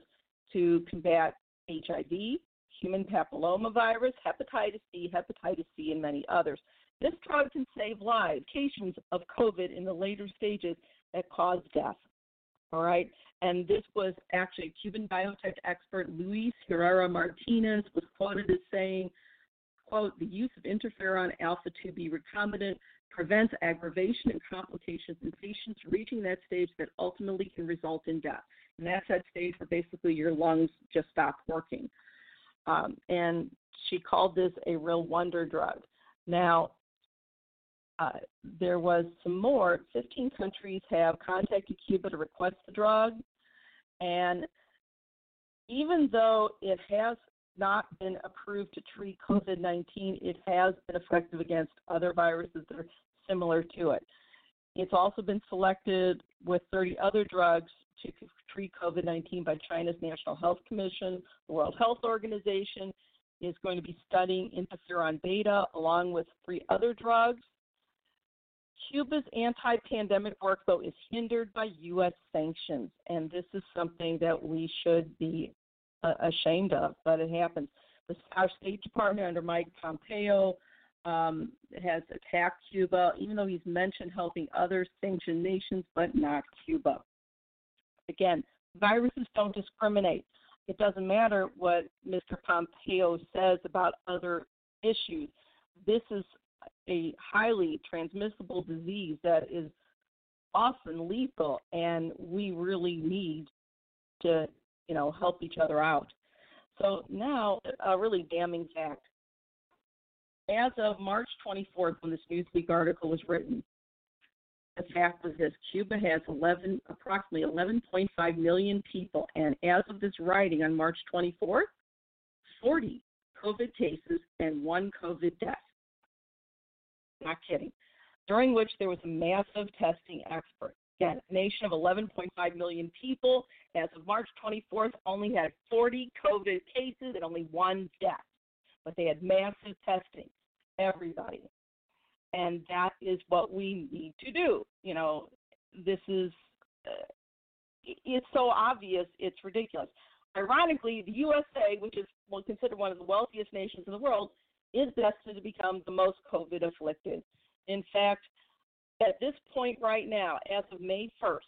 to combat HIV, human papillomavirus, hepatitis B, hepatitis C, and many others. This drug can save lives, cases of COVID in the later stages that cause death. All right. And this was actually Cuban biotech expert Luis Herrera Martinez was quoted as saying, quote, the use of interferon alpha 2B recombinant prevents aggravation and complications in patients reaching that stage that ultimately can result in death. And that's that stage where basically your lungs just stop working. Um, and she called this a real wonder drug. Now, uh, there was some more. 15 countries have contacted Cuba to request the drug. And even though it has not been approved to treat COVID 19, it has been effective against other viruses that are similar to it. It's also been selected with 30 other drugs to treat COVID 19 by China's National Health Commission. The World Health Organization is going to be studying interferon beta along with three other drugs. Cuba's anti pandemic work, though, is hindered by U.S. sanctions, and this is something that we should be uh, ashamed of, but it happens. The, our State Department under Mike Pompeo um, has attacked Cuba, even though he's mentioned helping other sanctioned nations, but not Cuba. Again, viruses don't discriminate. It doesn't matter what Mr. Pompeo says about other issues. This is a highly transmissible disease that is often lethal, and we really need to, you know, help each other out. So now, a really damning fact. As of March 24th, when this Newsweek article was written, the fact was this: Cuba has 11, approximately 11.5 million people, and as of this writing on March 24th, 40 COVID cases and one COVID death not kidding, during which there was a massive testing effort. Again, a nation of 11.5 million people, as of March 24th, only had 40 COVID cases and only one death. But they had massive testing, everybody. And that is what we need to do. You know, this is, uh, it's so obvious, it's ridiculous. Ironically, the USA, which is well, considered one of the wealthiest nations in the world, is destined to become the most COVID afflicted. In fact, at this point right now, as of May 1st,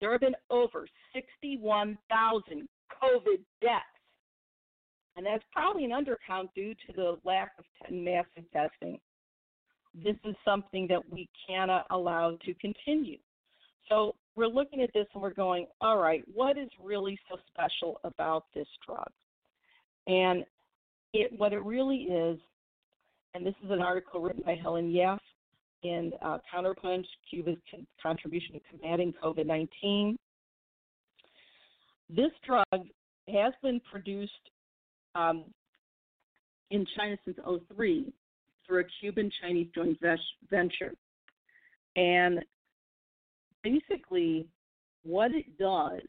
there have been over 61,000 COVID deaths. And that's probably an undercount due to the lack of massive testing. This is something that we cannot allow to continue. So we're looking at this and we're going, all right, what is really so special about this drug? And it, what it really is, and this is an article written by Helen Yaffe in uh, Counterpunch Cuba's Contribution to Combating COVID 19. This drug has been produced um, in China since 03 through a Cuban Chinese joint venture. And basically, what it does,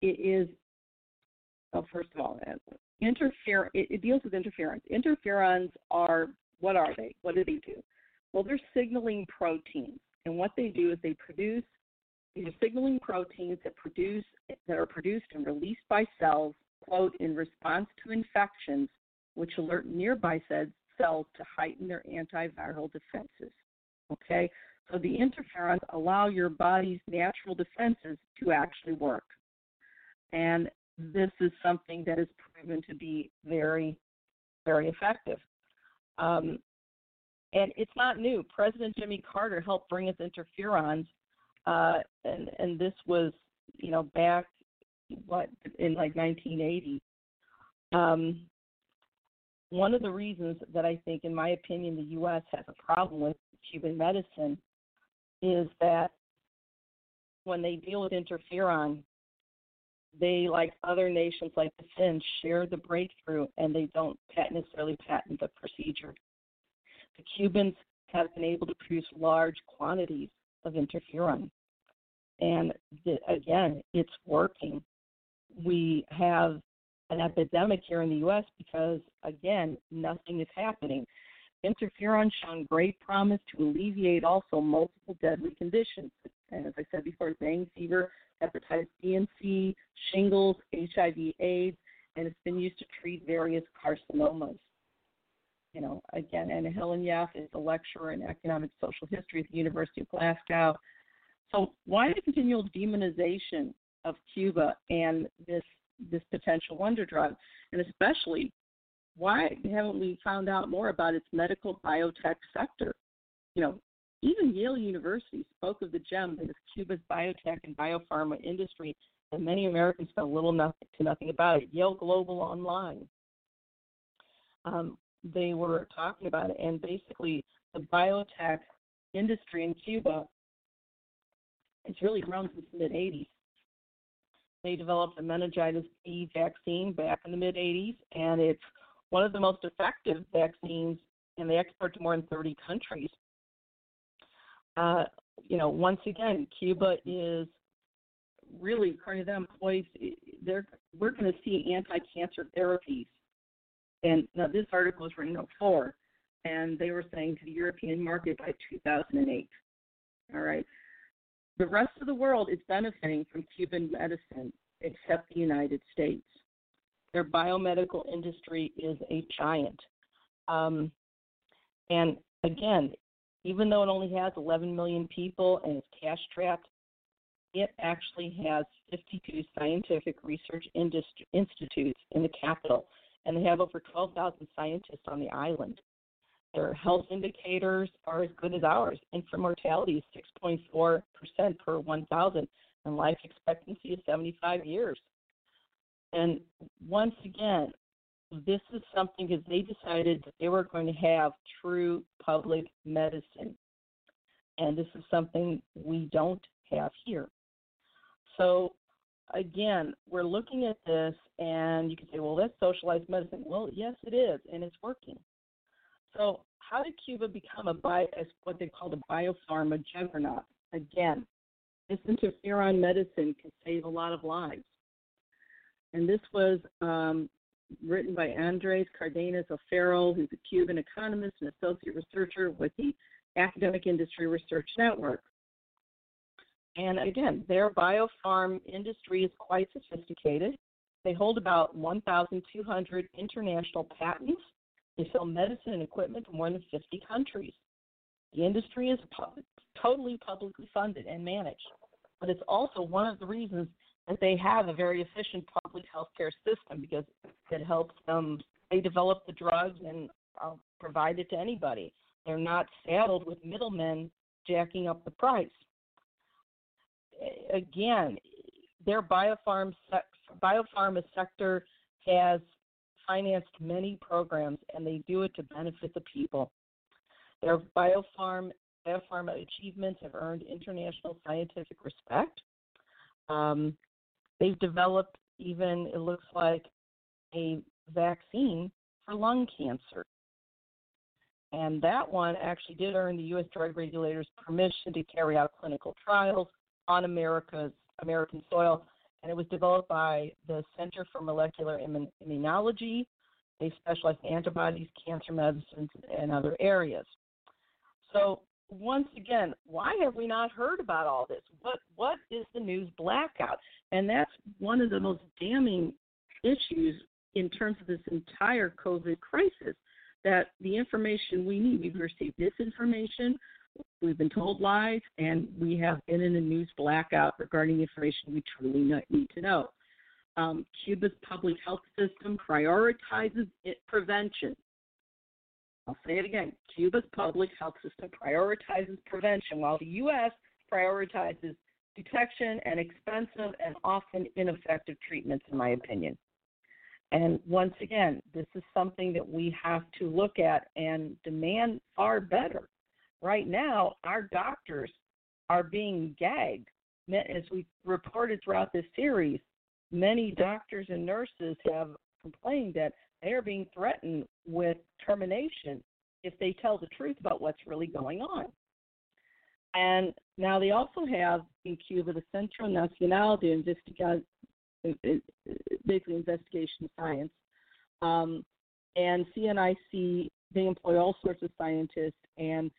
it is, oh, first of all, interfer- it, it deals with interferons. Interferons are, what are they? What do they do? Well, they're signaling proteins. And what they do is they produce these are signaling proteins that produce that are produced and released by cells, quote, in response to infections, which alert nearby cells to heighten their antiviral defenses. Okay? So the interferons allow your body's natural defenses to actually work. And this is something that is proven to be very, very effective. Um, and it's not new. President Jimmy Carter helped bring us interferons, uh, and and this was you know back what in like 1980. Um, one of the reasons that I think, in my opinion, the U.S. has a problem with Cuban medicine is that when they deal with interferon, they, like other nations like the Finns, share the breakthrough and they don't necessarily patent the procedure. The Cubans have been able to produce large quantities of interferon. And the, again, it's working. We have an epidemic here in the U.S. because, again, nothing is happening. Interferon shown great promise to alleviate also multiple deadly conditions. And as I said before, dengue fever, hepatitis B and C, shingles, HIV, AIDS, and it's been used to treat various carcinomas. You know, again, and Helen Yaffe is a lecturer in economic social history at the University of Glasgow. So why the continual demonization of Cuba and this this potential wonder drug, and especially why haven't we found out more about its medical biotech sector? You know, even Yale University spoke of the gem that is Cuba's biotech and biopharma industry, and many Americans know little nothing, to nothing about it. Yale Global Online. Um, they were talking about it, and basically the biotech industry in Cuba it's really grown since the mid 80s. They developed a meningitis B vaccine back in the mid 80s, and it's one of the most effective vaccines, and they export to more than 30 countries. Uh, you know, once again, Cuba is really, according to them, poised. They're we're going to see anti-cancer therapies. And now this article was written in 04, and they were saying to the European market by 2008. All right. The rest of the world is benefiting from Cuban medicine, except the United States. Their biomedical industry is a giant. Um, and again, even though it only has 11 million people and is cash trapped, it actually has 52 scientific research industri- institutes in the capital, and they have over 12,000 scientists on the island. Their health indicators are as good as ours. Infant mortality is 6.4% per 1,000, and life expectancy is 75 years. And once again, this is something because they decided that they were going to have true public medicine. And this is something we don't have here. So, again, we're looking at this, and you can say, well, that's socialized medicine. Well, yes, it is, and it's working. So, how did Cuba become a bio, what they called a biopharma juggernaut? Again, this interferon medicine can save a lot of lives. And this was um, written by Andres Cardenas O'Farrill, who's a Cuban economist and associate researcher with the Academic Industry Research Network. And again, their biopharm industry is quite sophisticated. They hold about 1,200 international patents. They sell medicine and equipment to more than 50 countries. The industry is totally publicly funded and managed. but it's also one of the reasons that they have a very efficient public health care system because it helps them. They develop the drugs and uh, provide it to anybody. They're not saddled with middlemen jacking up the price. Again, their biopharm biopharma sector has financed many programs, and they do it to benefit the people. Their biopharm biopharma achievements have earned international scientific respect. Um, they've developed even it looks like a vaccine for lung cancer. And that one actually did earn the U.S. drug regulators permission to carry out clinical trials on America's American soil and it was developed by the Center for Molecular Immunology. They specialize in antibodies, cancer medicines, and other areas. So once again, why have we not heard about all this? What what is the news blackout? And that's one of the most damning issues in terms of this entire COVID crisis. That the information we need, we've received disinformation, We've been told lies, and we have been in a news blackout regarding the information we truly need to know. Um, Cuba's public health system prioritizes it, prevention. I'll say it again. Cuba's public health system prioritizes prevention, while the U.S. prioritizes detection and expensive and often ineffective treatments, in my opinion. And once again, this is something that we have to look at and demand far better right now, our doctors are being gagged. As we reported throughout this series, many doctors and nurses have complained that they are being threatened with termination if they tell the truth about what's really going on. And now they also have in Cuba the Centro Nacional de Investigación, basically investigation science, um, and CNIC. They employ all sorts of scientists and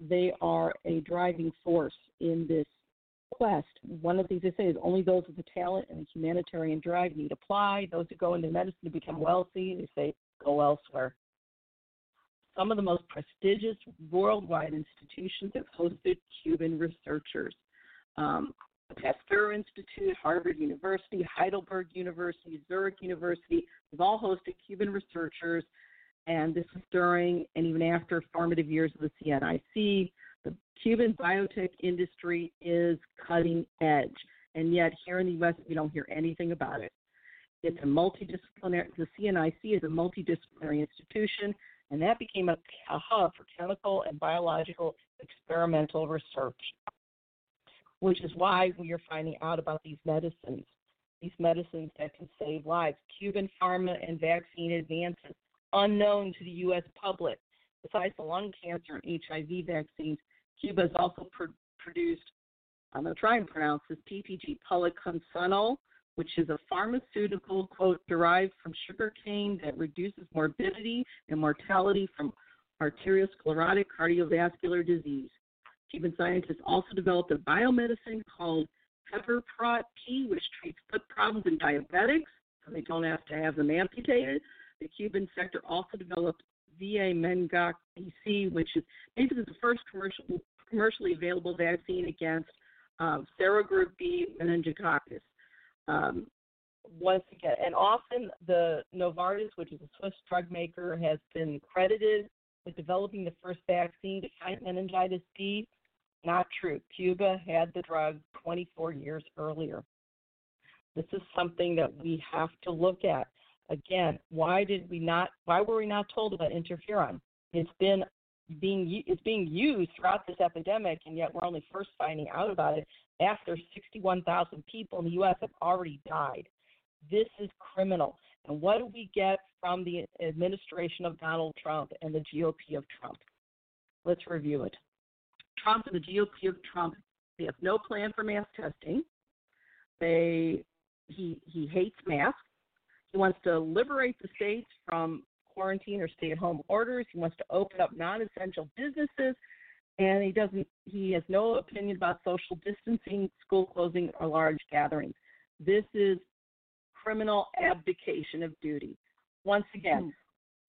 they are a driving force in this quest. One of the things they say is only those with the talent and the humanitarian drive need apply. Those who go into medicine to become wealthy, they say go elsewhere. Some of the most prestigious worldwide institutions have hosted Cuban researchers. Um, Pasteur Institute, Harvard University, Heidelberg University, Zurich University, have all hosted Cuban researchers and this is during and even after formative years of the CNIC. The Cuban biotech industry is cutting edge, and yet here in the U.S., we don't hear anything about it. It's a multidisciplinary, the CNIC is a multidisciplinary institution, and that became a, a hub for chemical and biological experimental research, which is why we are finding out about these medicines, these medicines that can save lives. Cuban pharma and vaccine advances unknown to the U.S. public. Besides the lung cancer and HIV vaccines, Cuba has also pr- produced, I'm going to try and pronounce this, PPG policosanol, which is a pharmaceutical, quote, derived from sugarcane that reduces morbidity and mortality from arteriosclerotic cardiovascular disease. Cuban scientists also developed a biomedicine called Heberprot P, which treats foot problems in diabetics, so they don't have to have them amputated. The Cuban sector also developed VA Mengoc which is basically the first commercial, commercially available vaccine against um, serogroup B meningococcus. Um, once again, and often the Novartis, which is a Swiss drug maker, has been credited with developing the first vaccine to fight meningitis B. Not true. Cuba had the drug 24 years earlier. This is something that we have to look at. Again, why did we not? Why were we not told about interferon? It's been being it's being used throughout this epidemic, and yet we're only first finding out about it after 61,000 people in the U.S. have already died. This is criminal. And what do we get from the administration of Donald Trump and the GOP of Trump? Let's review it. Trump and the GOP of Trump, they have no plan for mass testing. They he he hates masks. He wants to liberate the states from quarantine or stay at home orders. He wants to open up non essential businesses. And he doesn't he has no opinion about social distancing, school closing, or large gatherings. This is criminal abdication of duty. Once again,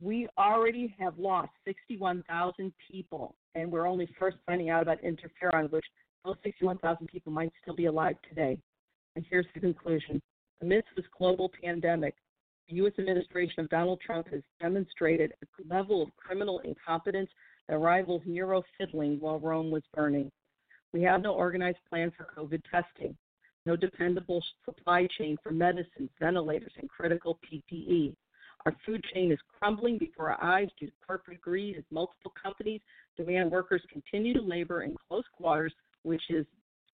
hmm. we already have lost 61,000 people, and we're only first finding out about interferon, which those 61,000 people might still be alive today. And here's the conclusion. Amidst this global pandemic, U.S. administration of Donald Trump has demonstrated a level of criminal incompetence that rivals Nero fiddling while Rome was burning. We have no organized plan for COVID testing, no dependable supply chain for medicines, ventilators, and critical PPE. Our food chain is crumbling before our eyes due to corporate greed as multiple companies demand workers continue to labor in close quarters, which is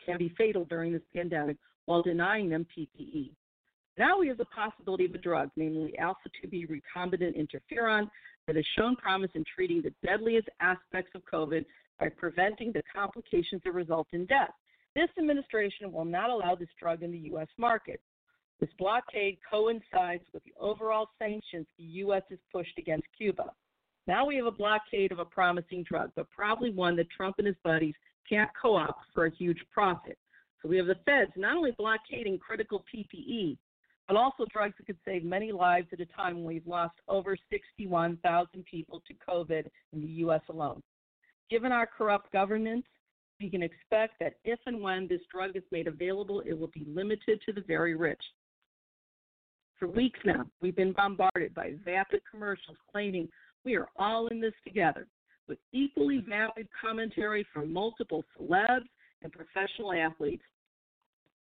can be fatal during this pandemic, while denying them PPE. Now we have the possibility of a drug, namely alpha 2B recombinant interferon, that has shown promise in treating the deadliest aspects of COVID by preventing the complications that result in death. This administration will not allow this drug in the U.S. market. This blockade coincides with the overall sanctions the U.S. has pushed against Cuba. Now we have a blockade of a promising drug, but probably one that Trump and his buddies can't co opt for a huge profit. So we have the feds not only blockading critical PPE, but also drugs that could save many lives at a time when we've lost over 61,000 people to COVID in the U.S. alone. Given our corrupt governance, we can expect that if and when this drug is made available, it will be limited to the very rich. For weeks now, we've been bombarded by vapid commercials claiming we are all in this together, with equally vapid commentary from multiple celebs and professional athletes.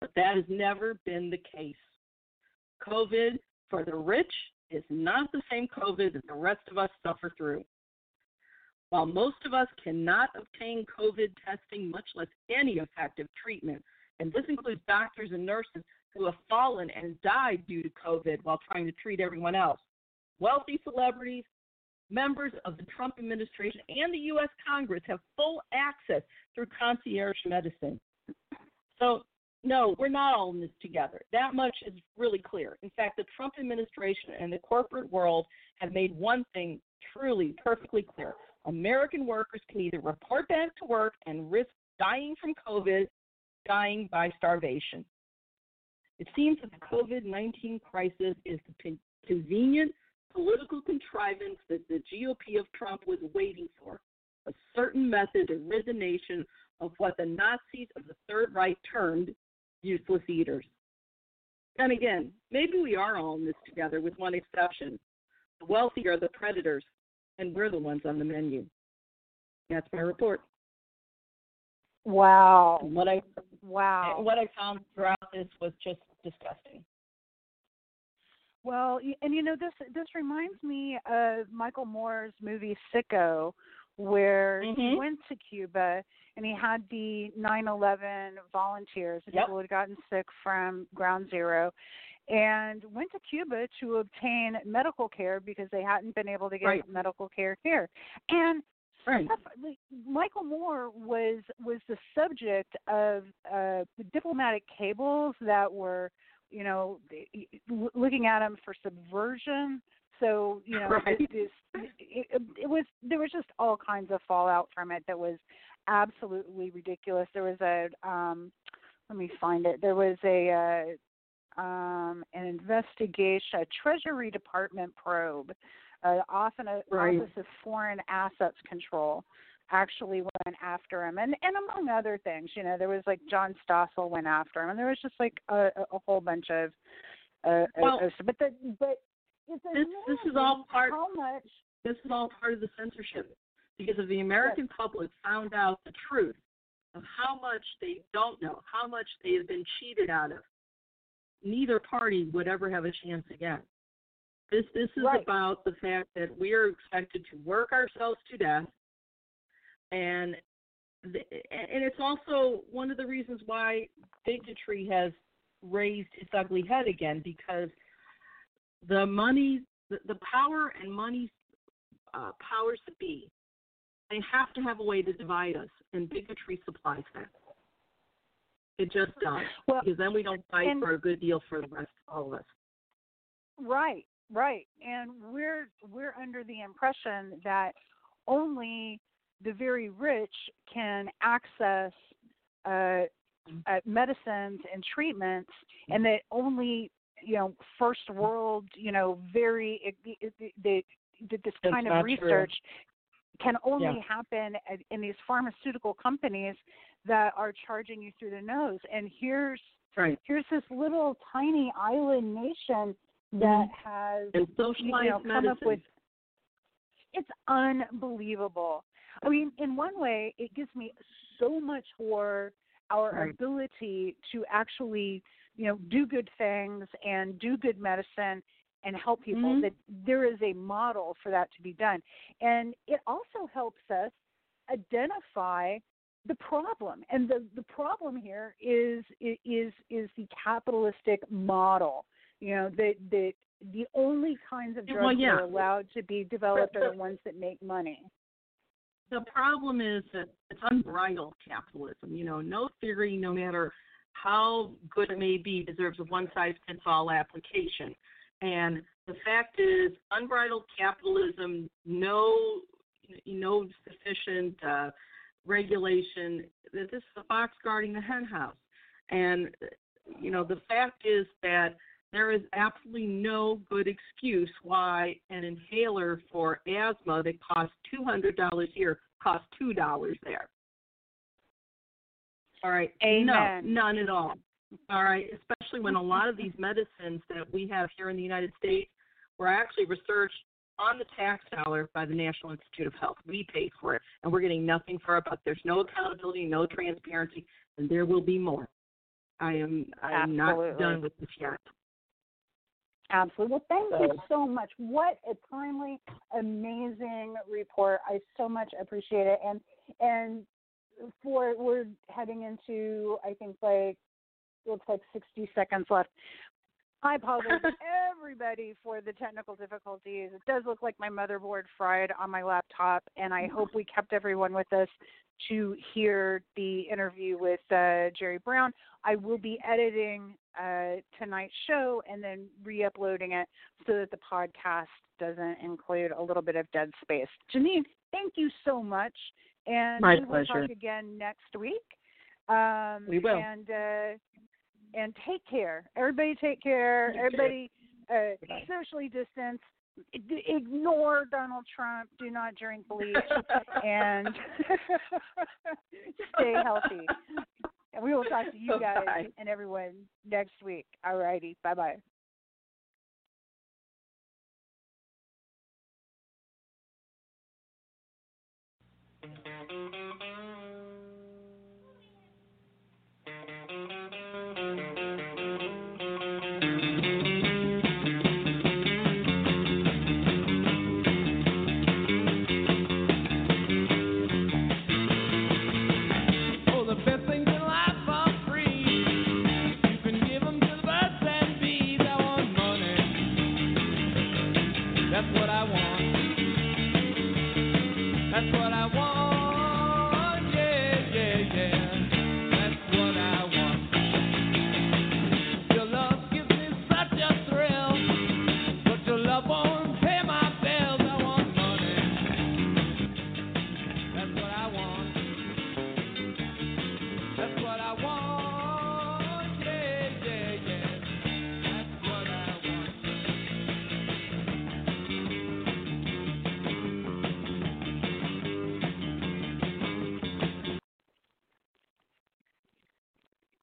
But that has never been the case. COVID for the rich is not the same COVID that the rest of us suffer through. While most of us cannot obtain COVID testing, much less any effective treatment, and this includes doctors and nurses who have fallen and died due to COVID while trying to treat everyone else, wealthy celebrities, members of the Trump administration, and the U.S. Congress have full access through concierge medicine. So no, we're not all in this together. That much is really clear. In fact, the Trump administration and the corporate world have made one thing truly perfectly clear. American workers can either report back to work and risk dying from COVID, dying by starvation. It seems that the COVID 19 crisis is the convenient political contrivance that the GOP of Trump was waiting for a certain method to rid the nation of what the Nazis of the Third Reich termed useless eaters. And again, maybe we are all in this together with one exception. The wealthy are the predators, and we're the ones on the menu. That's my report. Wow. And what I wow. What I found throughout this was just disgusting. Well, and you know this this reminds me of Michael Moore's movie Sicko, where mm-hmm. he went to Cuba and he had the 9/11 volunteers, the yep. people who had gotten sick from Ground Zero, and went to Cuba to obtain medical care because they hadn't been able to get right. medical care here. And right. Michael Moore was was the subject of uh, diplomatic cables that were, you know, looking at him for subversion. So you know, right. this, it, it was there was just all kinds of fallout from it that was absolutely ridiculous. There was a um, let me find it. There was a uh, um, an investigation, a Treasury Department probe, uh, often a right. Office of Foreign Assets Control actually went after him, and and among other things, you know, there was like John Stossel went after him, and there was just like a, a whole bunch of. Uh, well, uh, but the but this this is all part. How much? This is all part of the censorship because if the American public found out the truth of how much they don't know, how much they have been cheated out of, neither party would ever have a chance again. This this is right. about the fact that we are expected to work ourselves to death, and the, and it's also one of the reasons why bigotry has raised its ugly head again because the money, the, the power and money uh, powers that be they have to have a way to divide us, and bigotry supplies that. It just does. Well, because then we don't fight and, for a good deal for the rest of all of us. Right, right. And we're we're under the impression that only the very rich can access uh, uh, medicines and treatments, and that only you know first world, you know, very it, it, it, that this That's kind of not true. research can only Yeah. happen in these pharmaceutical companies that are charging you through the nose. And here's Right. here's this little tiny island nation that mm-hmm. has And you know, come medicine. up with it's unbelievable. I mean, in one way, it gives me so much for our Right. ability to actually, you know, do good things and do good medicine and help people. Mhm. That there is a model for that to be done, and it also helps us identify the problem. And the the problem here is is is the capitalistic model. You know that that the only kinds of Well, drugs that are allowed to be developed are the ones that make money. the problem is that it's unbridled capitalism. You know, no theory, no matter how good it may be, deserves a one size fits all application. And the fact is, unbridled capitalism, no, no sufficient uh, regulation. This is the fox guarding the hen house. And you know, the fact is that there is absolutely no good excuse why an inhaler for asthma that costs two hundred dollars here costs two dollars there. All right. Amen. No, none at all. All right. Especially when a lot of these medicines that we have here in the United States were actually researched on the tax dollar by the National Institute of Health. We paid for it, and we're getting nothing for it. But there's no accountability, no transparency, and there will be more. I am I am not done with this yet. Absolutely. Well, thank you So- so much. What a timely, amazing report. I so much appreciate it. And and for we're heading into I think like looks like 60 seconds left. I apologize everybody for the technical difficulties. It does look like my motherboard fried on my laptop, and I hope we kept everyone with us to hear the interview with uh, Jerry Brown. I will be editing uh, tonight's show and then re-uploading it so that the podcast doesn't include a little bit of dead space. Jeanine, thank you so much, and My we will pleasure. talk again next week. Um, We will. And uh, and take care. Everybody, take care. Everybody, uh, socially distance. Ignore Donald Trump. Do not drink bleach, and stay healthy. And we will talk to you guys Bye. and everyone next week. All righty. Bye bye.